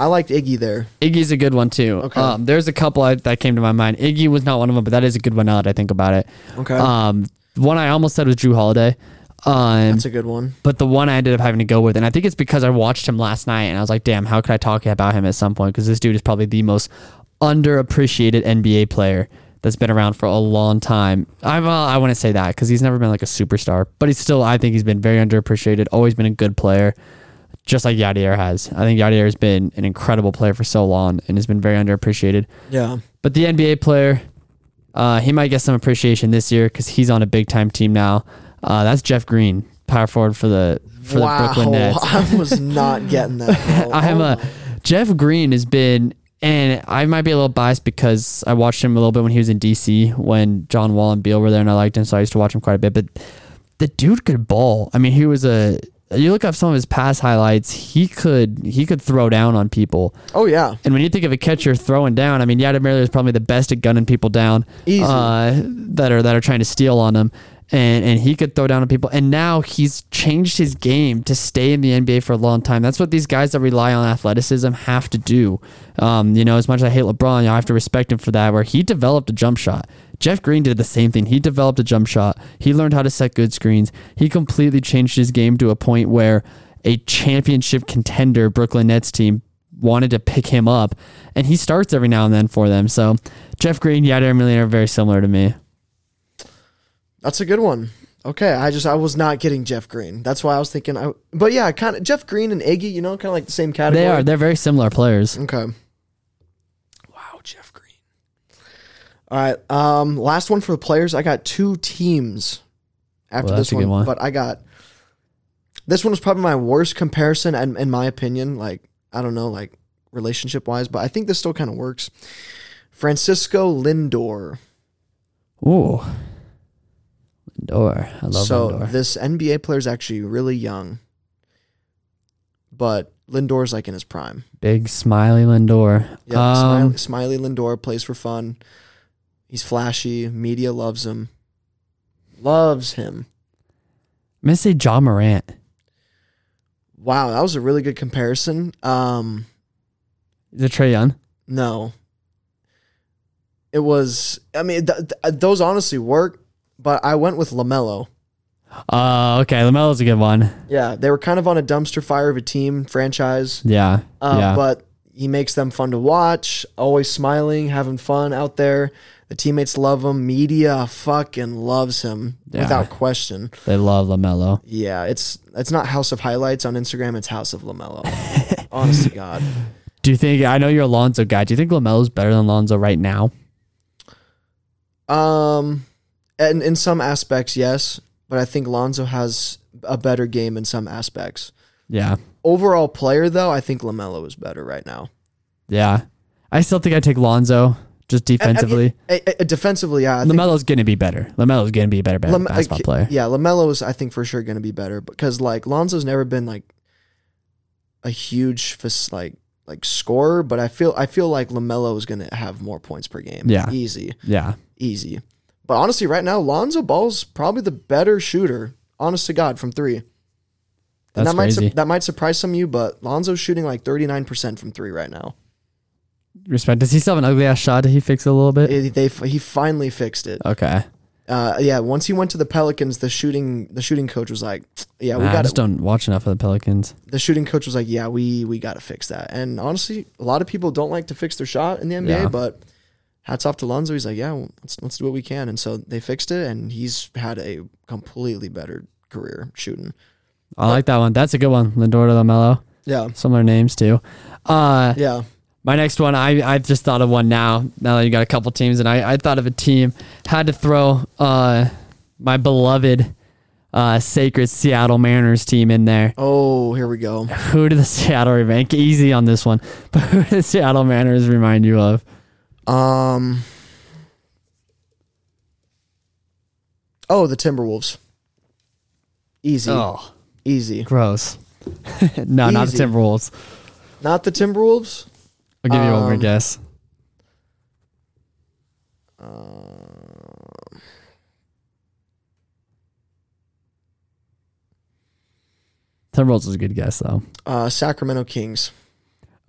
I liked Iggy there. Iggy's a good one too. Okay. Um, there's a couple I, that came to my mind. Iggy was not one of them, but that is a good one now that I think about it. Okay, Um, one I almost said was Jrue Holiday. Um, that's a good one. but the one I ended up having to go with, and I think it's because I watched him last night, and I was like, "Damn, how could I talk about him at some point?" Because this dude is probably the most underappreciated NBA player that's been around for a long time. I well, I wouldn't say that because he's never been like a superstar, but he's still. I think he's been very underappreciated. Always been a good player, just like Yadier has. I think Yadier has been an incredible player for so long and has been very underappreciated. Yeah, But the NBA player, uh, he might get some appreciation this year because he's on a big time team now. Uh, that's Jeff Green, power forward for the for wow, the Brooklyn Nets. *laughs* I was not getting that. *laughs* I am a Jeff Green has been, and I might be a little biased because I watched him a little bit when he was in DC when John Wall and Beal were there, and I liked him, so I used to watch him quite a bit. But the dude could ball. I mean, he was a. You look up some of his past highlights. He could he could throw down on people. Oh yeah, And when you think of a catcher throwing down, I mean, Yadier Miller is probably the best at gunning people down Easy. uh, that are that are trying to steal on him, and and he could throw down on people. And now he's changed his game to stay in the NBA for a long time. That's what these guys that rely on athleticism have to do. Um, you know, as much as I hate LeBron, you know, I have to respect him for that. Where he developed a jump shot. Jeff Green did the same thing. He developed a jump shot. He learned how to set good screens. He completely changed his game to a point where a championship contender Brooklyn Nets team wanted to pick him up, and he starts every now and then for them. So Jeff Green, Yadier Molina are very similar to me. That's a good one. Okay, I just I was not getting Jeff Green. That's why I was thinking. I, but yeah, kind of Jeff Green and Iggy, you know, kind of like the same category. They are. They're very similar players. Okay. Wow, Jeff Green. All right. Um, last one for the players. I got two teams after Well, this one, one. but I got this one was probably my worst comparison, and in my opinion, like I don't know, like relationship wise, but I think this still kind of works. Francisco Lindor. Ooh. Lindor. I love so Lindor. this NBA player is actually really young, but Lindor's like in his prime. Big smiley Lindor. Yeah, Um, Smiley, Smiley Lindor plays for fun. He's flashy. Media loves him. Loves him. I'm gonna say Ja Morant. Wow, that was a really good comparison. Um, Is it Trae Young? no, it was. I mean, th- th- those honestly work, but I went with Lamelo. Uh, okay, Lamelo's a good one. Yeah, they were kind of on a dumpster fire of a team franchise, Yeah, uh, yeah, but he makes them fun to watch. Always smiling, having fun out there. The teammates love him. Media fucking loves him Yeah. without question. they love Lamelo. Yeah, it's it's not House of Highlights on Instagram. It's House of Lamelo. *laughs* Honest to God. Do you think? I know you're a Lonzo guy. Do you think Lamelo's better than Lonzo right now? Um, and in some aspects, yes, but I think Lonzo has a better game in some aspects. Yeah, Overall player, though, I think Lamelo is better right now. yeah. I still think I take Lonzo just I- I mean, defensively. defensively, yeah, I think Lamelo's gonna be better. Lamelo's gonna be a better, better Lam- basketball player. Yeah, Lamelo is, I think, for sure going to be better because like Lonzo's never been like a huge like like scorer, but I feel I feel like Lamelo is going to have more points per game. Yeah. easy, Yeah, easy. But honestly, right now, Lonzo Ball's probably the better shooter. Honest to God, from three. And That's that might su- crazy. that might surprise some of you, but Lonzo's shooting like thirty nine percent from three right now. respect. Does he still have an ugly ass shot? Did he fix it a little bit? It- they he finally fixed it. okay. Uh, yeah, once he went to the Pelicans, the shooting the shooting coach was like, "Yeah, we Nah, I got just don't watch enough of the Pelicans. the shooting coach was like, "Yeah, we we got to fix that." And honestly, a lot of people don't like to fix their shot in the NBA, Yeah. but hats off to Lonzo. He's like, "Yeah, well, let's let's do what we can." And so they fixed it, and he's had a completely better career shooting. I like that one. That's a good one. Lindor to Lamelo. Yeah, Similar names too. Uh, yeah. my next one, I I've just thought of one now. Now that you got a couple teams, and I I thought of a team. Had to throw uh my beloved uh sacred Seattle Mariners team in there. Oh, here we go. Who do the *laughs* Seattle remind? Easy on this one, but who do the Seattle Mariners remind you of? Um. Oh, the Timberwolves. Easy, Oh, easy. gross. *laughs* no, not the Timberwolves. Not the Timberwolves. I'll give you one more Um, guess. Timberwolves is a good guess though. Uh, Sacramento Kings.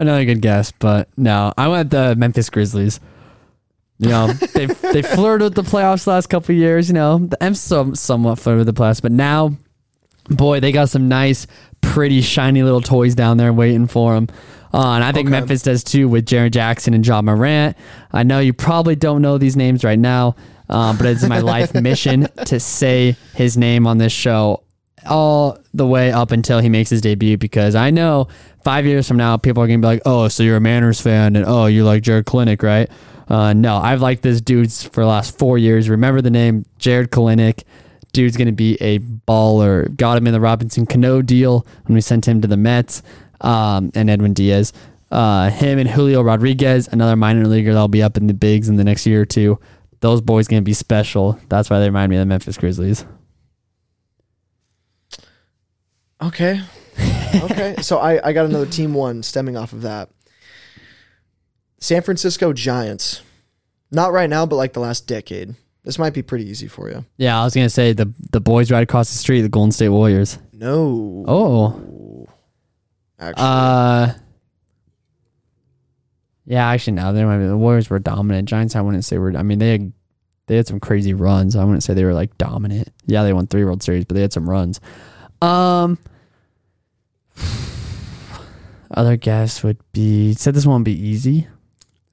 Another good guess, but no, I went the Memphis Grizzlies. You know, *laughs* they they flirted with the playoffs the last couple years. You know, the M some somewhat flirted with the playoffs, but now, boy, they got some nice, pretty, shiny little toys down there waiting for them. Uh, and I think Okay. Memphis does too with Jaren Jackson and Ja Morant. I know you probably don't know these names right now, uh, but it's my life *laughs* mission to say his name on this show all the way up until he makes his debut because I know five years from now people are gonna be like, oh, so you're a Mariners fan and oh, you like Jarred Kelenic, right? Uh, no, I've liked this dude for the last four years. Remember the name Jarred Kelenic. Dude's gonna be a baller. Got him in the Robinson Cano deal when we sent him to the Mets, um, and Edwin Diaz. Uh, him and Julio Rodriguez, another minor leaguer that'll be up in the bigs in the next year or two. Those boys gonna be special. That's why they remind me of the Memphis Grizzlies. Okay. *laughs* Okay. so I, I got another team one stemming off of that. San Francisco Giants. Not right now, but like the last decade. This might be pretty easy for you. Yeah, I was gonna say the the boys right across the street, the Golden State Warriors. No. Oh, Actually. uh, yeah. Actually, no, they might be. The Warriors were dominant. Giants, I wouldn't say were. I mean, they had they had some crazy runs. I wouldn't say they were like dominant. Yeah, they won three World Series, but they had some runs. Um, other guess would be said this won't be easy.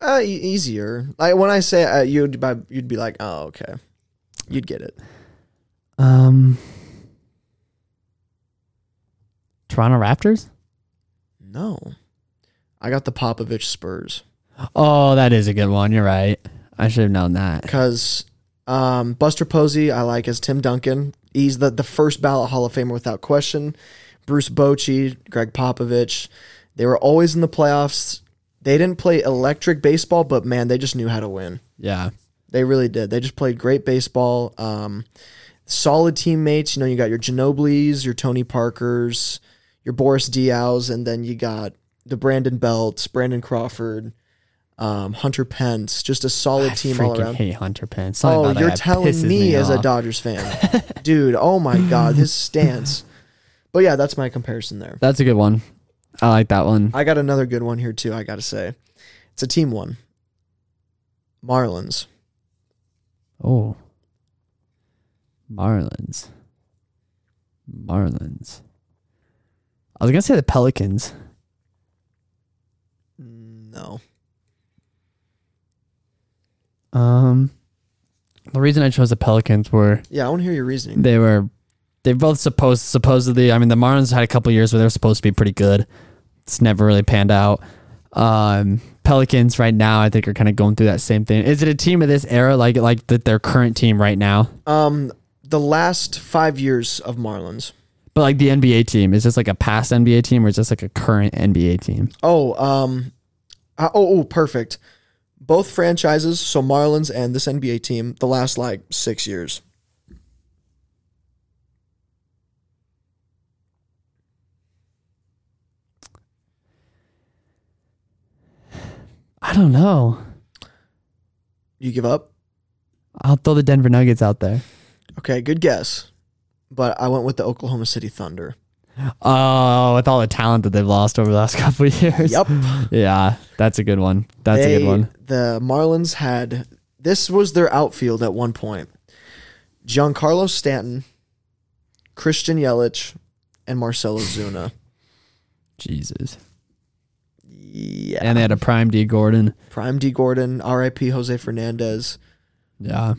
uh, e- easier. Like when I say uh, you'd by, you'd be like, "Oh, okay." You'd get it. Um, Toronto Raptors. No. I got the Popovich Spurs Oh, that is a good one. You're right. I should have known that. cuz um, Buster Posey I like as Tim Duncan. He's the the first ballot Hall of Famer without question. Bruce Bochy, Greg Popovich. They were always in the playoffs. They didn't play electric baseball, but man, they just knew how to win. Yeah. They really did. They just played great baseball. Um, solid teammates. You know, you got your Ginobili's, your Tony Parkers, your Boris Diaw's, and then you got the Brandon Belts, Brandon Crawford, um, Hunter Pence. Just a solid I team all around. hate Hunter Pence. Something Oh, you're telling pisses me, as a. Dodgers fan, dude. Oh my God, his *laughs* stance. But yeah, that's my comparison there. That's a good one. I like that one. I got another good one here too. I got to say, it's a team one. Marlins. Oh. Marlins. Marlins. I was gonna say the Pelicans. No. Um, the reason I chose the Pelicans were Yeah, I want to hear your reasoning. they were they both supposed supposedly. I mean, the Marlins had a couple years where they were supposed to be pretty good. It's never really panned out. Um, Pelicans right now, I think, are kind of going through that same thing. Is it a team of this era, like like the, their current team right now? Um, the last five years of Marlins. But like the NBA team, is this like a past NBA team or is this like a current NBA team? Oh, um, uh, oh, oh, perfect. Both franchises, so Marlins and this NBA team, the last like six years. I don't know. You give up? I'll throw the Denver Nuggets out there. Okay, good guess. But I went with the Oklahoma City Thunder. Oh, with all the talent that they've lost over the last *laughs* couple of years. Yep. Yeah, that's a good one. That's a good one. The Marlins had this was their outfield at one point. Giancarlo Stanton, Christian Yelich, and Marcell Ozuna. Jesus. Yeah. And they had a prime Dee Gordon. Prime Dee Gordon, R.I.P. Jose Fernandez. Yeah.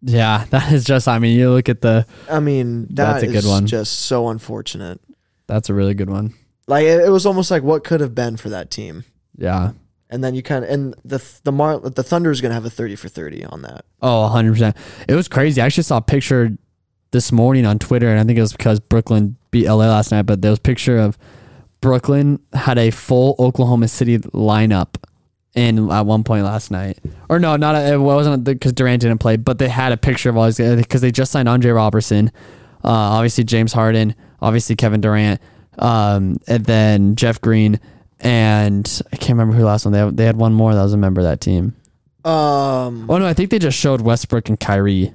Yeah, *laughs* that is just I mean, you look at the I mean, That's a good one. just so unfortunate. that's a really good one. Like it, it was almost like what could have been for that team. Yeah. And then you kind of and the the Mar the Thunder is gonna have a thirty for thirty on that. Oh, 100%. It was crazy. I actually saw a picture this morning on Twitter, and I think it was because Brooklyn beat LA last night, but there was a picture of Brooklyn had a full Oklahoma City lineup in at one point last night. Or no, not a, it wasn't because Durant didn't play, but they had a picture of all these because they just signed Andre Roberson, uh, obviously James Harden, obviously Kevin Durant, um, and then Jeff Green, and I can't remember who last one. They had, they had one more that was a member of that team. Um, Oh no, I think they just showed Westbrook and Kyrie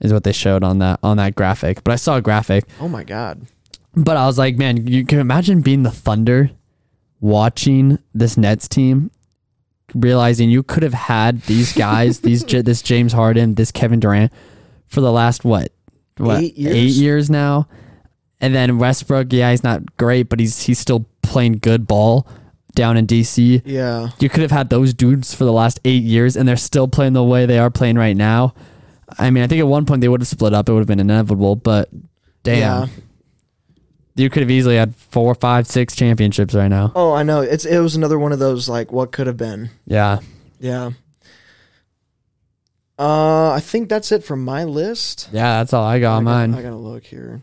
is what they showed on that on that graphic. But I saw a graphic. oh my God. But I was like, man, you can imagine being the Thunder watching this Nets team realizing you could have had these guys, *laughs* these this James Harden, this Kevin Durant for the last what? What? Eight years? 8 years now. And then Westbrook, yeah, he's not great, but he's he's still playing good ball down in DC. Yeah. You could have had those dudes for the last eight years, and they're still playing the way they are playing right now. I mean, I think at one point they would have split up; it would have been inevitable. But damn, Yeah. You could have easily had four, five, six championships right now. Oh, I know. It's it was another one of those like what could have been. Yeah, Yeah. Uh, I think that's it from my list. yeah, that's all I got I on mine. I gotta look here.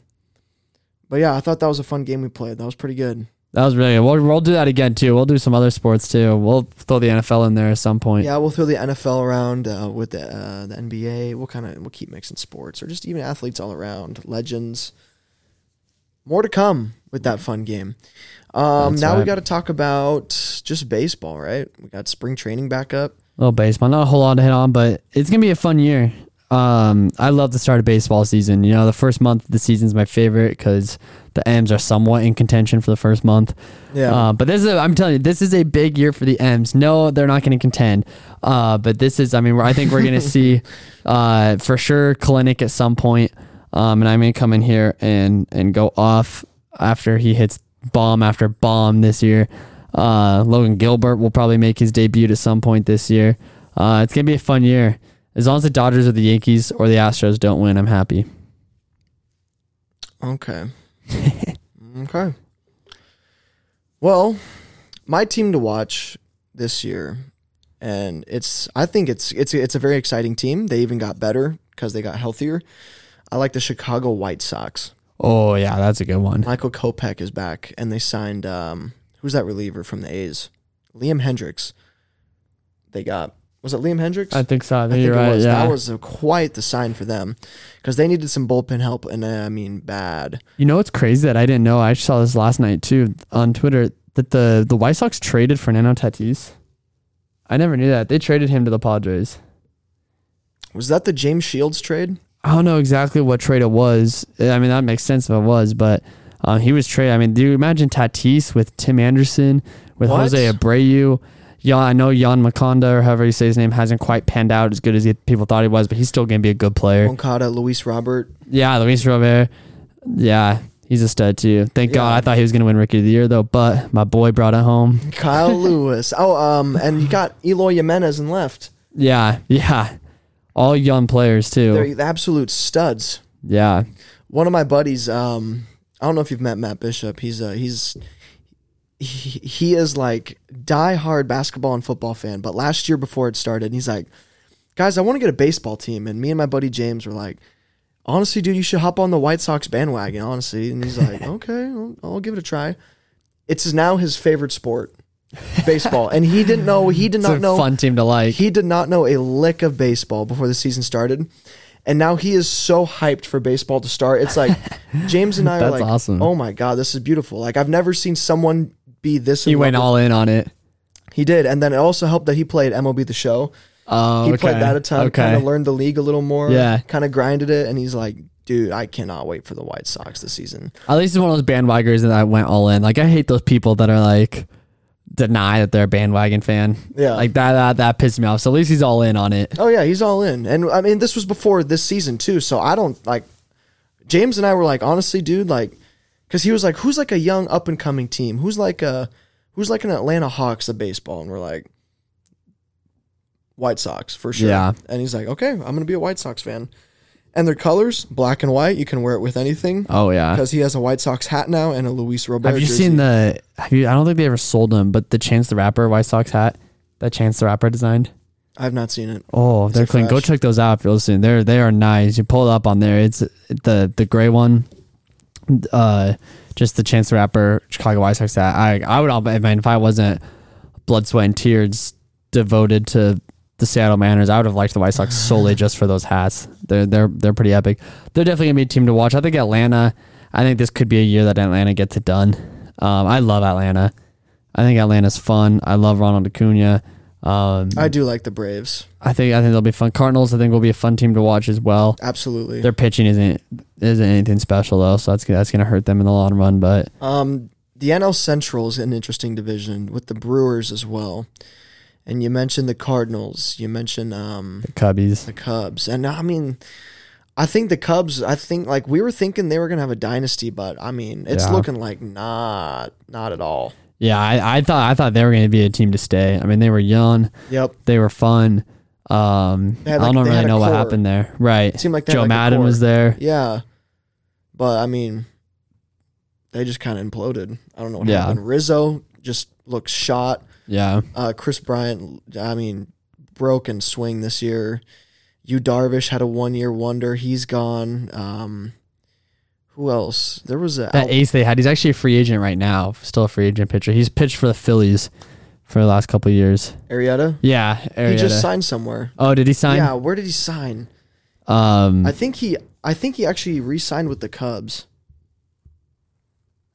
But yeah, I thought that was a fun game we played. That was pretty good. that was really good. We'll, we'll do that again too. We'll do some other sports too. We'll throw the NFL in there at some point. Yeah, we'll throw the NFL around uh, with the uh, the NBA. We'll kind of we'll keep mixing sports or just even athletes all around, legends. More to come with that fun game. Um, now we got to talk about just baseball, right? We got spring training back up. little baseball, not a whole lot to hit on, but it's gonna be a fun year. Um, I love the start of baseball season. You know, the first month of the season is my favorite because the M's are somewhat in contention for the first month. Yeah, Uh, but this is—I'm telling you, this is a big year for the M's. No, they're not going to contend. Uh, but this is, I mean, I think we're going *laughs* to see, uh, for sure, Kelenic at some point. Um, and I may come in here and and go off after he hits bomb after bomb this year. Uh, Logan Gilbert will probably make his debut at some point this year. Uh, it's gonna be a fun year. As long as the Dodgers or the Yankees or the Astros don't win, I'm happy. Okay. *laughs* okay. Well, my team to watch this year, and it's I think it's it's it's a very exciting team. They even got better because they got healthier. I like the Chicago White Sox. Oh yeah, that's a good one. Michael Kopech is back, and they signed um, who's that reliever from the A's? Liam Hendriks. They got was it Liam Hendriks? I think so. I I think, think you're it right. was. Yeah. That was a, quite the sign for them because they needed some bullpen help, and uh, I mean bad. You know what's crazy that I didn't know? I saw this last night too on Twitter that the the White Sox traded Fernando Tatis. I never knew that. They traded him to the Padres. Was that the James Shields trade? I don't know exactly what trade it was. I mean, that makes sense if it was, but Um, he was traded. I mean, do you imagine Tatis with Tim Anderson, with What? Jose Abreu? Yeah, I know Jan Maconda, or however you say his name, hasn't quite panned out as good as he, people thought he was, but he's still going to be a good player. Moncada, Luis Robert. Yeah, Luis Robert. Yeah, he's a stud too. Thank God. I thought he was going to win Rookie of the Year though, but my boy brought it home. Kyle Lewis. Oh, um, and you got Eloy Jimenez in left. Yeah, yeah. All young players too. They're the absolute studs. yeah. One of my buddies, um, I don't know if you've met Matt Bishop. He's a he's he, he is like die-hard basketball and football fan. But last year before it started, he's like, guys, I want to get a baseball team. And me and my buddy James were like, honestly, dude, you should hop on the White Sox bandwagon, honestly. And he's like, *laughs* okay, I'll, I'll give it a try. It's now his favorite sport, baseball. and he didn't know, he did It's not a know fun team to like. he did not know a lick of baseball before the season started. And now he is so hyped for baseball to start. It's like *laughs* James and I are That's like, awesome. oh my God, this is beautiful. Like I've never seen someone be this he went all in on it. He did. And then it also helped that he played MLB the show. Oh, He okay. played that a ton, Okay. kind of learned the league a little more. Yeah. Kind of grinded it. And he's like, dude, I cannot wait for the White Sox this season. At least he's one of those bandwagoners that went all in. Like I hate those people that are like deny that they're a bandwagon fan. Yeah. Like that that that pisses me off. So at least he's all in on it. Oh yeah, he's all in. And I mean, this was before this season too. So I don't like. James and I were like, honestly, dude, like, because he was like, who's like a young up and coming team? Who's like a, who's like an Atlanta Hawks of baseball? And we're like, White Sox for sure. Yeah. And he's like, okay, I'm gonna be a White Sox fan. And their colors, black and white. You can wear it with anything. Oh yeah. Because he has a White Sox hat now and a Luis Robert. Have you jersey. seen the? Have you? I don't think they ever sold them, but the Chance the Rapper White Sox hat that Chance the Rapper designed. I've not seen it. Oh, they're it clean. Go fresh? check those out if you're listening. They're they are nice. You pull it up on there. It's the the gray one. Uh, just the Chance the Rapper Chicago White Sox hat. I I would. I mean, if I wasn't blood, sweat, and tears devoted to the Seattle Mariners, I would have liked the White Sox solely just for those hats. They're they're they're pretty epic. They're definitely gonna be a team to watch. I think Atlanta. I think this could be a year that Atlanta gets it done. Um, I love Atlanta. I think Atlanta's fun. I love Ronald Acuna. Um, I do like the Braves. I think I think they'll be fun. Cardinals, I think will be a fun team to watch as well. Absolutely. Their pitching isn't isn't anything special though, so that's gonna- that's gonna hurt them in the long run. But Um, the NL Central is an interesting division with the Brewers as well. And you mentioned the Cardinals. You mentioned um, the Cubbies, the Cubs. And I mean, I think the Cubs. I think like we were thinking they were gonna have a dynasty, but I mean, it's Yeah. looking like not not at all. yeah, I, I thought I thought they were gonna be a team to stay. I mean, they were young, Yep. they were fun. Um, had, I don't really know what happened there. Right, It seemed like Joe like, Maddon was there. Yeah. But I mean, they just kind of imploded. I don't know what Yeah. happened. Rizzo just looks shot. Yeah, Uh, Kris Bryant, I mean, broken swing this year. You Darvish had a one year wonder. He's gone. Um, who else? There was a that ace they had. He's actually a free agent right now. Still a free agent pitcher. He's pitched for the Phillies for the last couple of years. Arrieta. Yeah, He just signed somewhere. Oh, did he sign? Yeah, where did he sign? Um. I think he. I think he actually re-signed with the Cubs.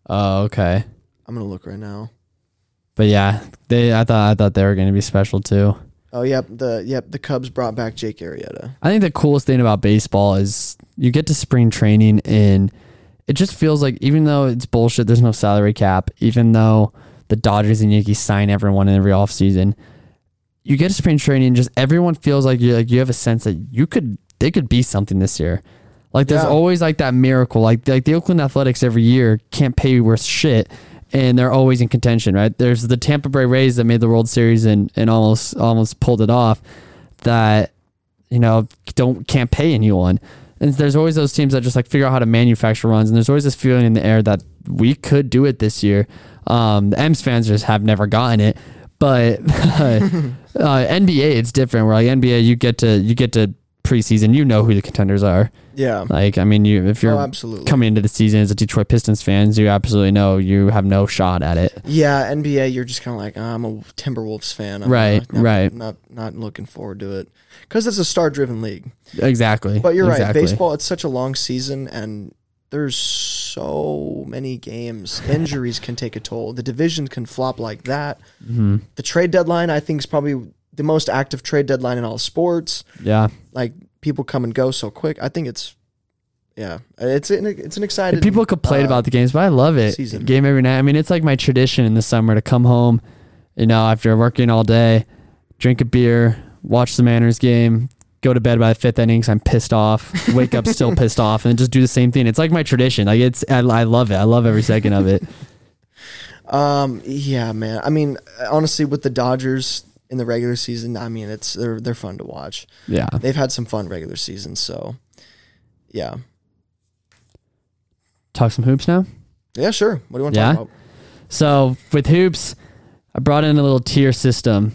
oh, okay. I'm gonna look right now. But yeah, they. I thought I thought they were going to be special too. Oh yep, the yep the Cubs brought back Jake Arrieta. I think the coolest thing about baseball is you get to spring training and it just feels like even though it's bullshit, there's no salary cap, even though the Dodgers and Yankees sign everyone in every offseason, you get to spring training and just everyone feels like you like you have a sense that you could they could be something this year. Like there's Yeah. always like that miracle. Like like the Oakland Athletics every year can't pay worth shit. And they're always in contention, right? There's the Tampa Bay Rays that made the World Series and, and almost almost pulled it off. That you know, don't can't pay anyone. And there's always those teams that just like figure out how to manufacture runs. And there's always this feeling in the air that we could do it this year. Um, the M's fans just have never gotten it. But *laughs* uh, *laughs* NBA, it's different. Where like NBA, you get to you get to preseason, you know who the contenders are. Yeah. Like I mean, you if you're oh, absolutely. coming into the season as a Detroit Pistons fans, you absolutely know you have no shot at it. Yeah, NBA, you're just kind of like, "Ah, I'm a Timberwolves fan. I'm Right, not, right. Not not looking forward to it because it's a star-driven league. Exactly. But you're exactly. right. Baseball, it's such a long season, and there's so many games. *laughs* Injuries can take a toll. The division can flop like that. Mhm. The trade deadline, I think, is probably the most active trade deadline in all sports. Yeah. Like people come and go so quick. I think it's yeah, it's an it's an exciting. People complain uh, about the games, but I love it. season. Game every night. I mean, it's like my tradition in the summer to come home, you know, after working all day, drink a beer, watch the Mariners game, go to bed by the fifth innings. I'm pissed off. Wake up still *laughs* pissed off, and just do the same thing. It's like my tradition. Like it's, I, I love it. I love every second of it. *laughs* Um, yeah, man. I mean, honestly, with the Dodgers in the regular season, I mean, it's they're they're fun to watch. Yeah. They've had some fun regular seasons, so yeah, Talk some hoops now. yeah, sure. What do you want to Yeah? talk about? So with hoops, I brought in a little tier system.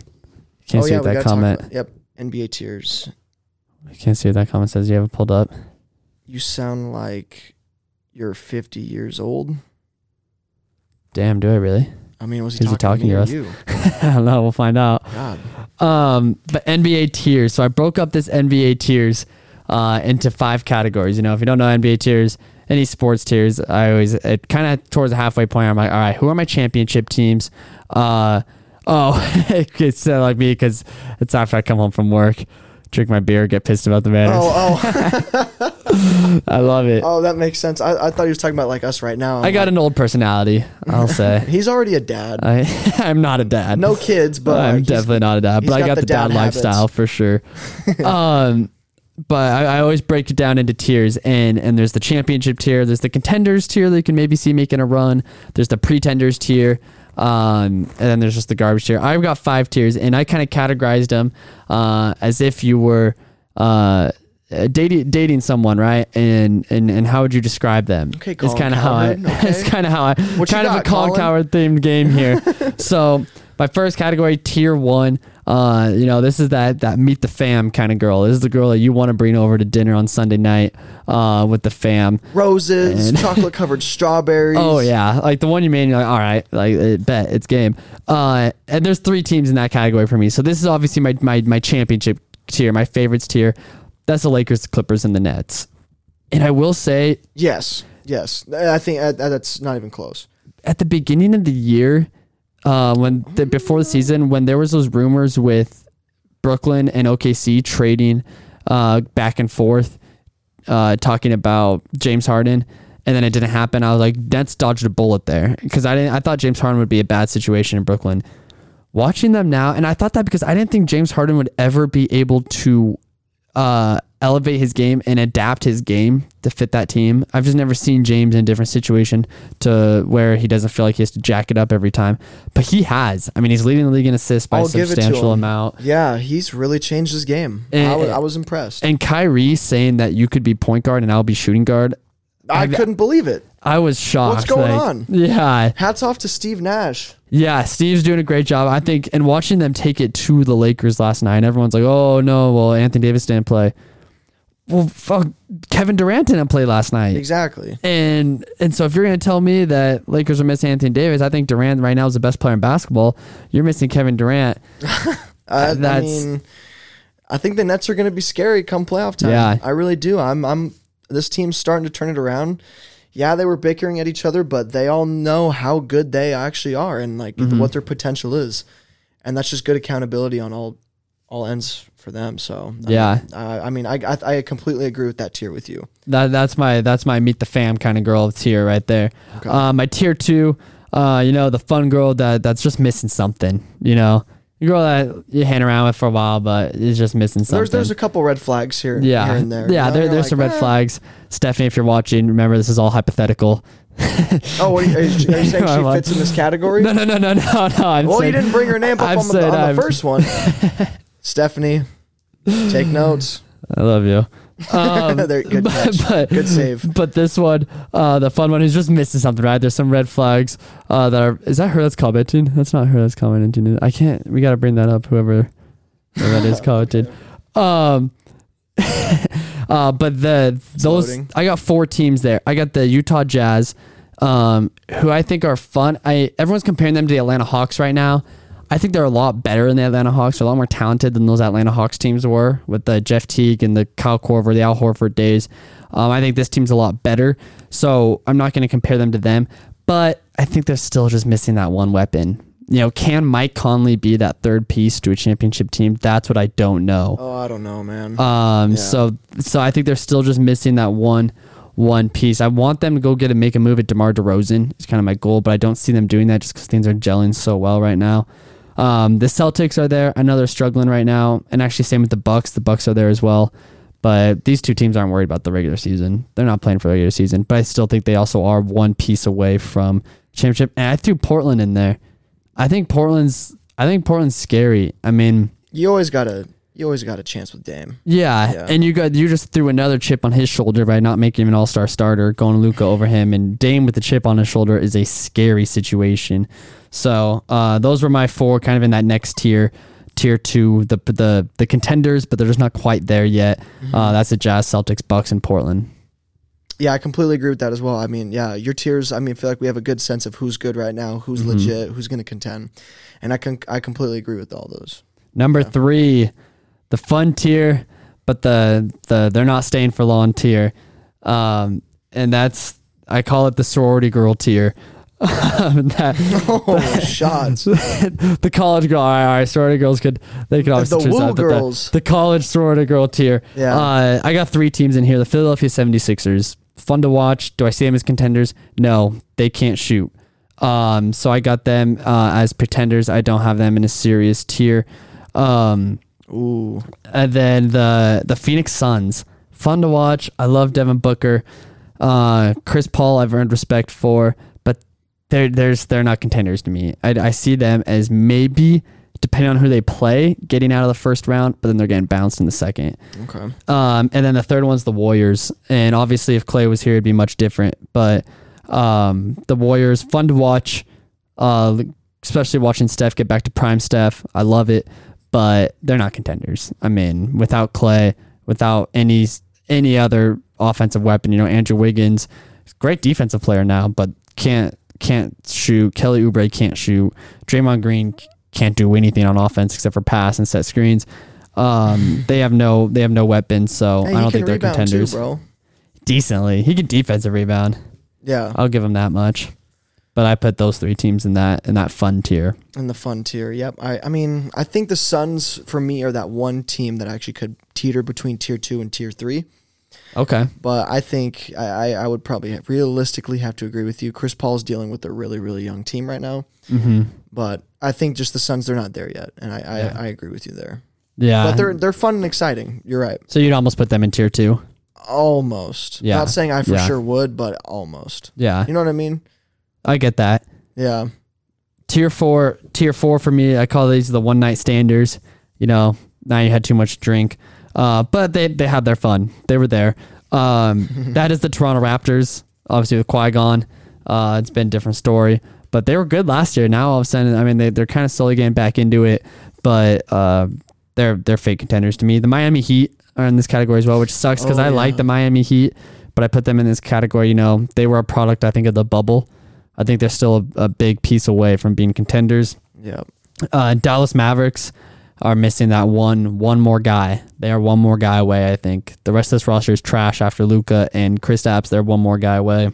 Can't oh, see what Oh, that comment. about- yep, NBA tiers. I can't see what that comment says. You have it pulled up. You sound like you're 50 years old. Damn, do I really? I mean, was he Is he talking, talking to, to us? you? *laughs* I don't know. We'll find out. God, Um, but NBA tiers. So I broke up this NBA tiers uh, into five categories. You know, if you don't know NBA tiers, any sports tiers, I always it kind of towards the halfway point. I'm like, all right, who are my championship teams? Uh, oh, *laughs* it's uh, like me because it's after I come home from work, drink my beer, get pissed about the Mariners. oh, oh, *laughs* I love it. oh, that makes sense. I, I thought he was talking about like us right now. I got an old personality. I'll say. *laughs* He's already a dad. I *laughs* I'm not a dad. No kids, but I'm definitely not a dad, but I got got the the dad, dad lifestyle for sure. um, but I, I always break it down into tiers, and and there's the championship tier, there's the contenders tier that you can maybe see making a run, there's the pretenders tier, um, and then there's just the garbage tier. I've got five tiers, and I kind of categorized them uh, as if you were. Uh, dating dating someone right and and and how would you describe them Okay, it's kind of how i Cowherd, *laughs* it's kind of how i What kind of got, a Colin? Cowherd themed game here *laughs* so my first category tier one uh you know this is that that meet the fam kind of girl this is the girl that you want to bring over to dinner on sunday night uh with the fam roses, And- *laughs* chocolate covered strawberries. Oh yeah, like the one you made. You're like, all right, like uh, bet it's game. Uh, and there's three teams in that category for me. So this is obviously my my my championship tier, my favorites tier. That's the Lakers, the Clippers, and the Nets. And I will say, Yes, yes. I think uh, that's not even close. at the beginning of the year, uh, when the, before the season, when there was those rumors with Brooklyn and OKC trading uh, back and forth, uh, talking about James Harden, and then it didn't happen. I was like, Nets dodged a bullet there because I didn't. I thought James Harden would be a bad situation in Brooklyn. Watching them now, and I thought that because I didn't think James Harden would ever be able to uh, elevate his game and adapt his game to fit that team. I've just never seen James in a different situation to where he doesn't feel like he has to jack it up every time. But he has. I mean, he's leading the league in assists by I'll a give it to substantial amount. Yeah, he's really changed his game. And- I, was, I was impressed. And Kyrie saying that you could be point guard and I'll be shooting guard. I I've- couldn't believe it. I was shocked. What's going like, on? Yeah. Hats off to Steve Nash. Yeah, Steve's doing a great job. I think, and watching them take it to the Lakers last night, everyone's like, "Oh no, well Anthony Davis didn't play." Well, fuck, Kevin Durant didn't play last night, Exactly. and and so if you're gonna tell me that Lakers are missing Anthony Davis, I think Durant right now is the best player in basketball. You're missing Kevin Durant. *laughs* I That's- mean, I think the Nets are going to be scary come playoff time. Yeah. I really do. I'm. I'm. This team's starting to turn it around. Yeah, they were bickering at each other, but they all know how good they actually are and like Mm-hmm. what their potential is, and that's just good accountability on all all ends for them. So I Yeah. mean, uh, I mean, I, I I completely agree with that tier with you. That that's my that's my meet the fam kind of girl tier right there. Okay. Uh, my tier two, uh, you know, the fun girl that that's just missing something. You know, the girl that you hang around with for a while, but is just missing something. There's there's a couple red flags here, yeah, here and there. yeah. You know, there, there's like, some red "Eh." flags. Stephanie, if you're watching, remember this is all hypothetical. Oh, what are you, are you, are you saying *laughs* she fits in this category? No, no, no, no, no, no. I'm well, saying, you didn't bring her name *laughs* up I'm on, the, on the first one. *laughs* Stephanie, take notes. I love you. *laughs* Um, good but, but- Good save. But this one, uh, the fun one, who's just missing something, right? There's some red flags uh, that are. Is that her that's commenting? That's not her that's commenting. I can't. We got to bring that up. Whoever, whoever that is commented. Um. *laughs* uh, but the those. I got four teams there. I got the Utah Jazz, um, who I think are fun. I everyone's comparing them to the Atlanta Hawks right now. I think they're a lot better than the Atlanta Hawks. They're a lot more talented than those Atlanta Hawks teams were with the Jeff Teague and the Kyle Korver, the Al Horford days. Um, I think this team's a lot better. So I'm not going to compare them to them, but I think they're still just missing that one weapon. You know, can Mike Conley be that third piece to a championship team? That's what I don't know. Oh, I don't know, man. Um, Yeah. so so I think they're still just missing that one one piece. I want them to go get and make a move at DeMar DeRozan. It's kind of my goal, but I don't see them doing that just because things are gelling so well right now. Um, the Celtics are there. I know they're struggling right now, and actually same with the Bucks. The Bucks are there as well. But these two teams aren't worried about the regular season. They're not playing for the regular season. But I still think they also are one piece away from championship. And I threw Portland in there. I think Portland's. I think Portland's scary. I mean, You always got a you always got a chance with Dame. yeah, Yeah. and you got you just threw another chip on his shoulder by not making him an All Star starter, going Luka over him, and Dame with the chip on his shoulder is a scary situation. So uh, those were my four, kind of in that next tier, tier two, the the the contenders, but they're just not quite there yet. Uh, that's the Jazz, Celtics, Bucks, and Portland. Yeah, I completely agree with that as well. I mean, yeah, your tiers. I mean, I feel like we have a good sense of who's good right now, who's Mm-hmm. legit, who's going to contend, and I can I completely agree with all those. Number three, the fun tier, but the the they're not staying for long tier, um, and that's I call it the sorority girl tier. *laughs* that, Oh, *laughs* shots! *laughs* the college girl, all right, all right, sorority girls could they could obviously the choose that, but the- girls. the, college sorority girl tier. Yeah. uh, I got three teams in here. The Philadelphia 76ers, fun to watch. Do I see them as contenders? No, they can't shoot. Um, so I got them uh, as pretenders. I don't have them in a serious tier. Um, Ooh, and then the the Phoenix Suns, fun to watch. I love Devin Booker, uh, Chris Paul. I've earned respect for, but they're there's they're not contenders to me. I, I see them as maybe depending on who they play, getting out of the first round, but then they're getting bounced in the second. okay. Um, and then the third one's the Warriors. And obviously, if Klay was here, it'd be much different. But um, the Warriors, fun to watch, uh, especially watching Steph get back to prime Steph. I love it, but they're not contenders. I mean, without Klay, without any any other offensive weapon, you know, Andrew Wiggins, great defensive player now, but can't can't shoot. Kelly Oubre can't shoot. Draymond Green can't do anything on offense except for pass and set screens. Um, *sighs* they have no they have no weapons, so Hey, I don't think they're contenders. too, bro. Decently, he can defensive rebound. Yeah, I'll give him that much. But I put those three teams in that in that fun tier. in the fun tier. Yep. I I mean, I think the Suns for me are that one team that actually could teeter between tier two and tier three. Okay. But I think I, I, I would probably have- realistically have to agree with you. Chris Paul's dealing with a really, really young team right now. Mm-hmm. But I think just the Suns, they're not there yet. And I, Yeah. I, I agree with you there. Yeah. but they're they're fun and exciting. You're right. so you'd almost put them in tier two. Almost. Yeah. Not saying I for Yeah. sure would, but almost. Yeah. You know what I mean? I get that. Yeah. Tier four tier four for me, I call these the one night standers. You know, now you had too much to drink. Uh, but they they had their fun. They were there. Um, *laughs* that is the Toronto Raptors, obviously with Kawhi gone. Uh, it's been a different story, but they were good last year. Now all of a sudden, I mean, they they're kind of slowly getting back into it, but uh, they're they're fake contenders to me. The Miami Heat are in this category as well, which sucks because Oh, I like the Miami Heat, but I put them in this category. You know, they were a product, I think, of the bubble. I think they're still a, a big piece away from being contenders. Yeah. Uh, Dallas Mavericks are missing that one one more guy. They are one more guy away. I think the rest of this roster is trash after Luka and Kristaps. They're one more guy away.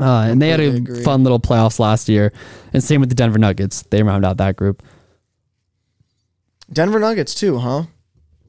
Uh, and they had a agree. fun little playoffs last year. And same with the Denver Nuggets. They round out that group. Denver Nuggets too, huh?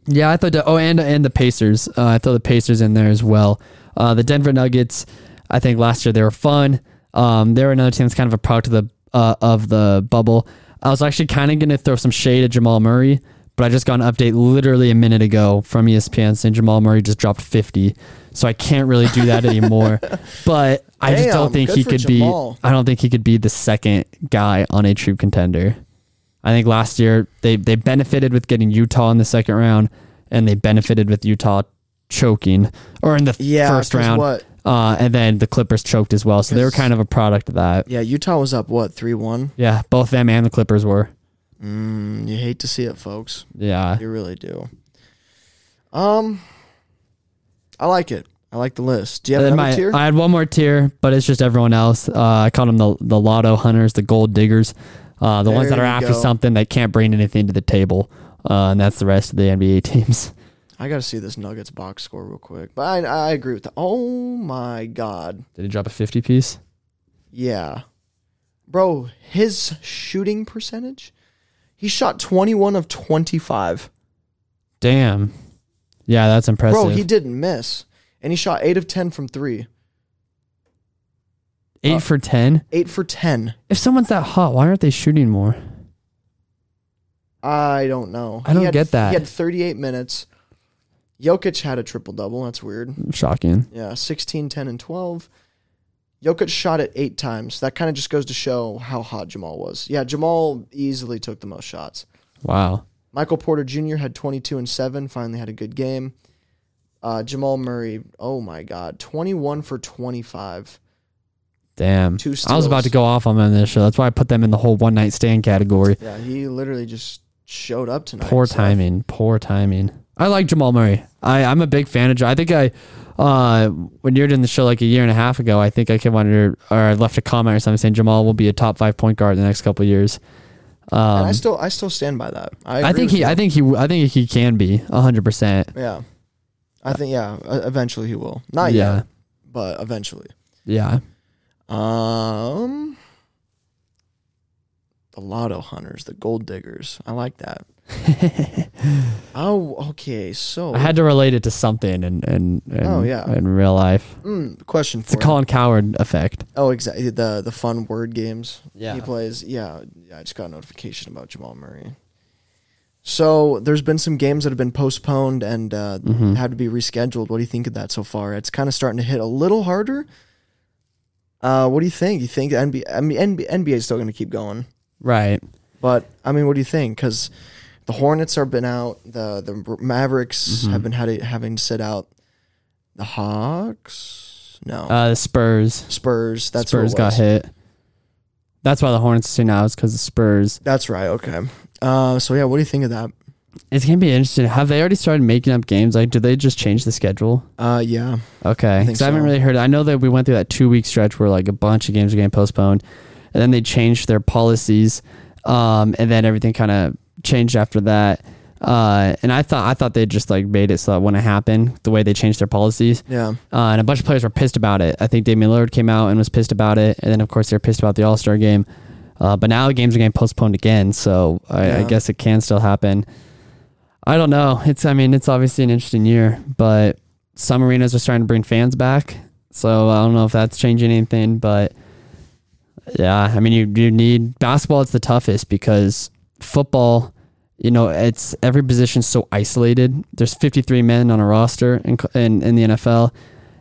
Yeah, I thought. Oh, and and the Pacers. Uh, I throw the Pacers in there as well. Uh, the Denver Nuggets. I think last year they were fun. Um, they were another team that's kind of a product of the uh, of the bubble. I was actually kind of going to throw some shade at Jamal Murray, but I just got an update literally a minute ago from ESPN saying Jamal Murray just dropped 50. So I can't really do that anymore. *laughs* But I just don't think he could Jamal. be. I don't think he could be the second guy on a true contender. I think last year they they benefited with getting Utah in the second round, and they benefited with Utah choking or in the Yeah. first round. What? Uh, and then the Clippers choked as well, so they were kind of a product of that. Yeah. Utah was up what three one. Yeah, both them and the Clippers were. Mm, you hate to see it, folks. Yeah, You really do. Um, I like it. I like the list. Do you have And then another my- tier? I had one more tier, but it's just everyone else. Uh, I call them the the lotto hunters, the gold diggers, uh, the ones that are after go. something that can't bring anything to the table, uh, and that's the rest of the NBA teams. *laughs* I got to see this Nuggets box score real quick. But I, I agree with that. Oh my god. Did he drop a fifty piece? Yeah. Bro, his shooting percentage? He shot 21 of 25. Damn. Yeah, that's impressive. Bro, he didn't miss. and he shot eight of ten from three. Eight Uh, for ten. Eight for ten. If someone's that hot, why aren't they shooting more? I don't know. I don't He had- get that. He had 38 minutes. Jokic had a triple double. That's weird. Shocking. Yeah, 16, 10, and 12. Jokic shot it eight times. That kind of just goes to show how hot Jamal was. Yeah, Jamal easily took the most shots. Wow. Michael Porter Jr. had 22 and 7, finally had a good game. Uh, Jamal Murray, oh my God, 21 for 25. Damn. Two I was about to go off on them this show. That's why I put them in the whole one night stand category. Yeah, he literally just showed up tonight. Poor so- timing. Poor timing. I like Jamal Murray. I, I'm a big fan of. Jamal. I think I, uh, when you were doing the show like a year and a half ago, I think I came on under or I left a comment or something saying Jamal will be a top five point guard in the next couple of years. And Um, I still, I still stand by that. I, I think he, you. I think he, I think he can be hundred percent. Yeah. I think yeah, eventually he will. Not Yeah, yet, but eventually. yeah. Um the lotto hunters, the gold diggers. I like that. *laughs* oh, okay. So I had to relate it to something and and, and Oh, yeah. in real life. mm, question It's a for you. Colin Cowherd effect. Oh, exactly. The the fun word games. Yeah. He plays. Yeah, yeah, I just got a notification about Jamal Murray. So there's been some games that have been postponed and uh, Mhm. had to be rescheduled. What do you think of that so far? It's kind of starting to hit a little harder. Uh, what do you think? You think NBA, I mean, NBA, NBA is still going to keep going, Right. but I mean, what do you think? Because the Hornets have been out, the the Mavericks Mhm. have been had, having to sit out, the Hawks, no, Uh, the Spurs. Spurs. That's Spurs got hit. That's why the Hornets are now is because the Spurs. That's right. Okay. Uh, so yeah, what do you think of that? It's gonna be interesting. Have they already started making up games? Like, do they just change the schedule? Uh, yeah. Okay, because I, haven't really heard. I know that we went through that two week stretch where like a bunch of games were getting postponed, and then they changed their policies, um, and then everything kind of changed after that. Uh, and I thought I thought they just like made it so that wouldn't happen the way they changed their policies. Yeah. Uh, and a bunch of players were pissed about it. I think Damian Lillard came out and was pissed about it, and then of course they're pissed about the All Star game. Uh, but now the games are getting postponed again, so I, I guess it can still happen. I don't know. It's I mean it's obviously an interesting year, but some arenas are starting to bring fans back, so I don't know if that's changing anything. But yeah, I mean you you need basketball. It's the toughest because football. You know, it's every position so isolated. There's 53 men on a roster in in, in the NFL,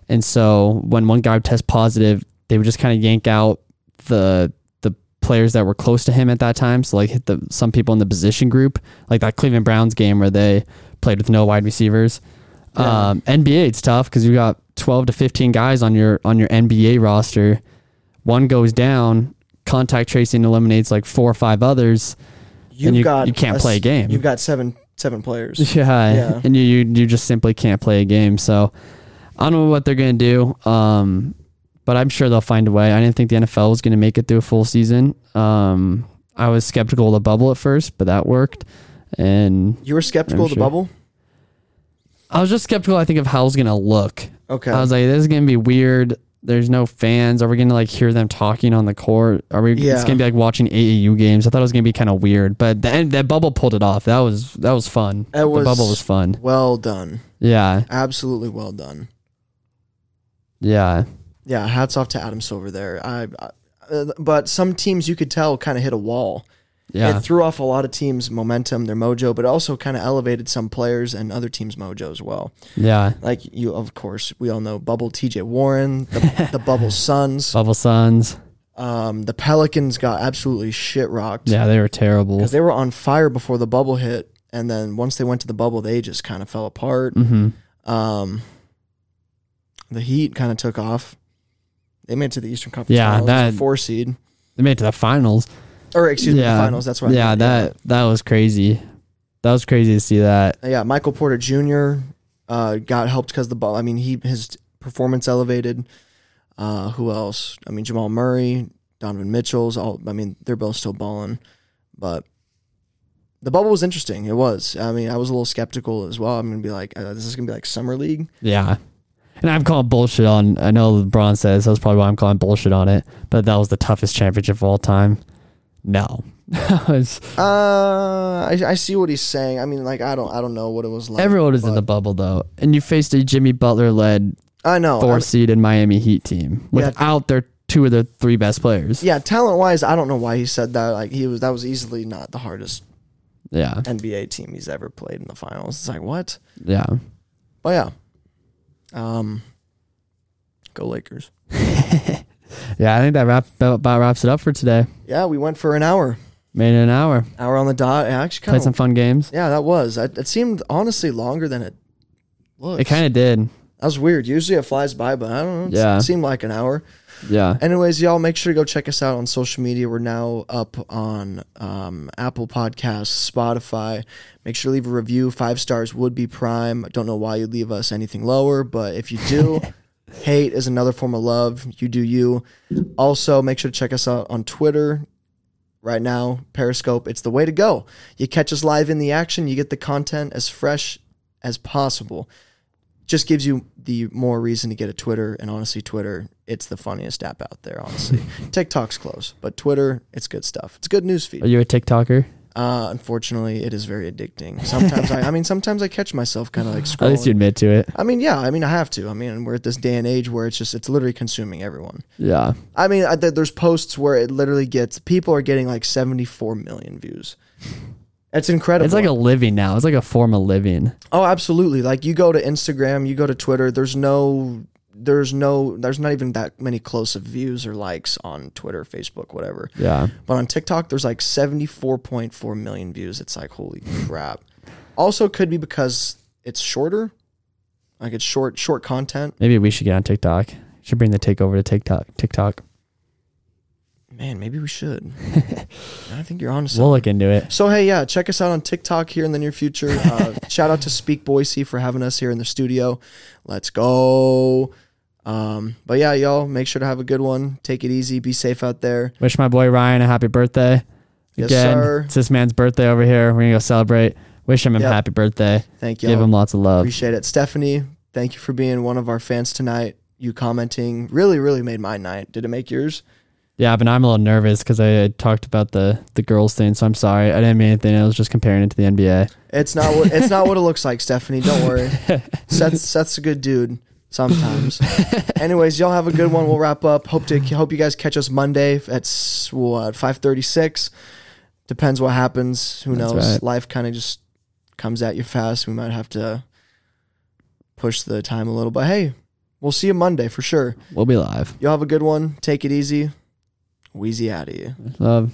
and so when one guy would test positive, they would just kind of yank out the the players that were close to him at that time. So like hit the some people in the position group, like that Cleveland Browns game where they played with no wide receivers. Yeah. Um, NBA it's tough because you got 12 to 15 guys on your on your NBA roster. One goes down, contact tracing eliminates like four or five others. You've you- got you can't s- play a game. You've got seven seven players. *laughs* Yeah, Yeah. and you, you you just simply can't play a game. So I don't know what they're gonna do. Um, but I'm sure they'll find a way. I didn't think the NFL was gonna make it through a full season. Um, I was skeptical of the bubble at first, but that worked. And You were skeptical I'm of the sure. bubble. I was just skeptical. I think of how it's gonna look. Okay. I was like, this is gonna be weird. There's no fans. Are we gonna like hear them talking on the court? Are we? Yeah. It's gonna be like watching AAU games. I thought it was gonna be kind of weird, but then that bubble pulled it off. That was that was fun. It was- the bubble was fun. well done. Yeah, Absolutely well done. yeah. Yeah. Hats off to Adam Silver there. I. I uh, but some teams you could tell kind of hit a wall. Yeah. It threw off a lot of teams' momentum, their mojo, but also kind of elevated some players and other teams' mojo as well. Yeah. Like you, of course, we all know Bubble T.J. Warren, the, the Bubble *laughs* Suns, Bubble Suns. um, the Pelicans got absolutely shit rocked. Yeah, they were terrible. because they were on fire before the bubble hit, and then once they went to the bubble, they just kind of fell apart. hmm Um, the Heat kind of took off. They made it to the Eastern Conference Yeah, Finals, that- four seed, They made it to the finals. Or excuse me, yeah. the finals. That's what. I yeah, that that was crazy. That was crazy to see that. Yeah, Michael Porter Jr. Uh, got helped because the ball. I mean, he his performance elevated. Uh, who else? I mean, Jamal Murray, Donovan Mitchell's. All. I mean, they're both still balling, but the bubble was interesting. It was. I mean, I was a little skeptical as well. I'm gonna be like, uh, this is gonna be like summer league. Yeah. And I'm calling bullshit on. I know LeBron says that's probably why I'm calling bullshit on it. But that was the toughest championship of all time. No, *laughs* was- Uh, I, I see what he's saying. I mean, like, I don't, I don't know what it was like. everyone was in but- the bubble though, and you faced a Jimmy Butler led I know. four I- seeded Miami Heat team Yeah. without their two of the three best players. yeah, talent wise, I don't know why he said that. Like he was that was easily not the hardest Yeah. NBA team he's ever played in the finals. It's like what? Yeah. But yeah. Um go Lakers. *laughs* Yeah. I think that wrap, about wraps it up for today. Yeah, we went for an hour. Made it an hour. Hour on the dot. It actually Played some fun games. Yeah, that was. It, it seemed honestly longer than it looks. It kind of did. That was weird. Usually it flies by, but I don't know. Yeah. It seemed like an hour. Yeah. Anyways, y'all make sure to go check us out on social media. We're now up on um, Apple Podcasts, Spotify. Make sure to leave a review. Five stars would be prime. I don't know why you'd leave us anything lower, but if you do, *laughs* hate is another form of love. You do you. Also, make sure to check us out on Twitter. Right now, Periscope, it's the way to go. You catch us live in the action, you get the content as fresh as possible just gives you the more reason to get a Twitter. And honestly, Twitter, it's the funniest app out there, honestly. *laughs* TikTok's close, but Twitter, it's good stuff. It's good news feed. Are you a TikToker? Uh, unfortunately, it is very addicting. Sometimes I, I mean, sometimes I catch myself kind of like scrolling. At least you admit to it. I mean, yeah, I mean, I have to. I mean, we're at this day and age where it's just, it's literally consuming everyone. Yeah. I mean, I, there's posts where it literally gets, people are getting like 74 million views. It's incredible. It's like a living now. It's like a form of living. Oh, absolutely. Like you go to Instagram, you go to Twitter, there's no there's no there's not even that many close of views or likes on Twitter, Facebook, whatever. Yeah. But on TikTok there's like 74.4 million views. It's like holy crap. Also could be because it's shorter. Like it's short short content. Maybe we should get on TikTok. Should bring the takeover to TikTok. TikTok. Man, maybe we should. *laughs* I think you're on to. We'll look into it. So hey, yeah, check us out on TikTok here in the near future. Uh, *laughs* shout out to Speak Boise for having us here in the studio. Let's go. Um, but yeah, y'all make sure to have a good one. Take it easy. Be safe out there. Wish my boy Ryan a happy birthday. Yes, sir. it's this man's birthday over here. We're gonna go celebrate. Wish him a Yep. happy birthday. Thank you. Give him lots of love. Appreciate it, Stephanie. Thank you for being one of our fans tonight. You commenting really, really made my night. Did it make yours? Yeah, but I'm a little nervous because I talked about the the girls thing. So I'm sorry. I didn't mean anything. I was just comparing it to the NBA. It's not what it's not what it looks like, Stephanie. Don't worry. *laughs* Seth Seth's a good dude sometimes. *laughs* Anyways, y'all have a good one. We'll wrap up. Hope to hope you guys catch us Monday at what five thirty six. Depends what happens. Who That's knows? right. Life kind of just comes at you fast. We might have to push the time a little, but hey, we'll see you Monday for sure. We'll be live. Y'all have a good one. Take it easy. Wheezy out of you. Love.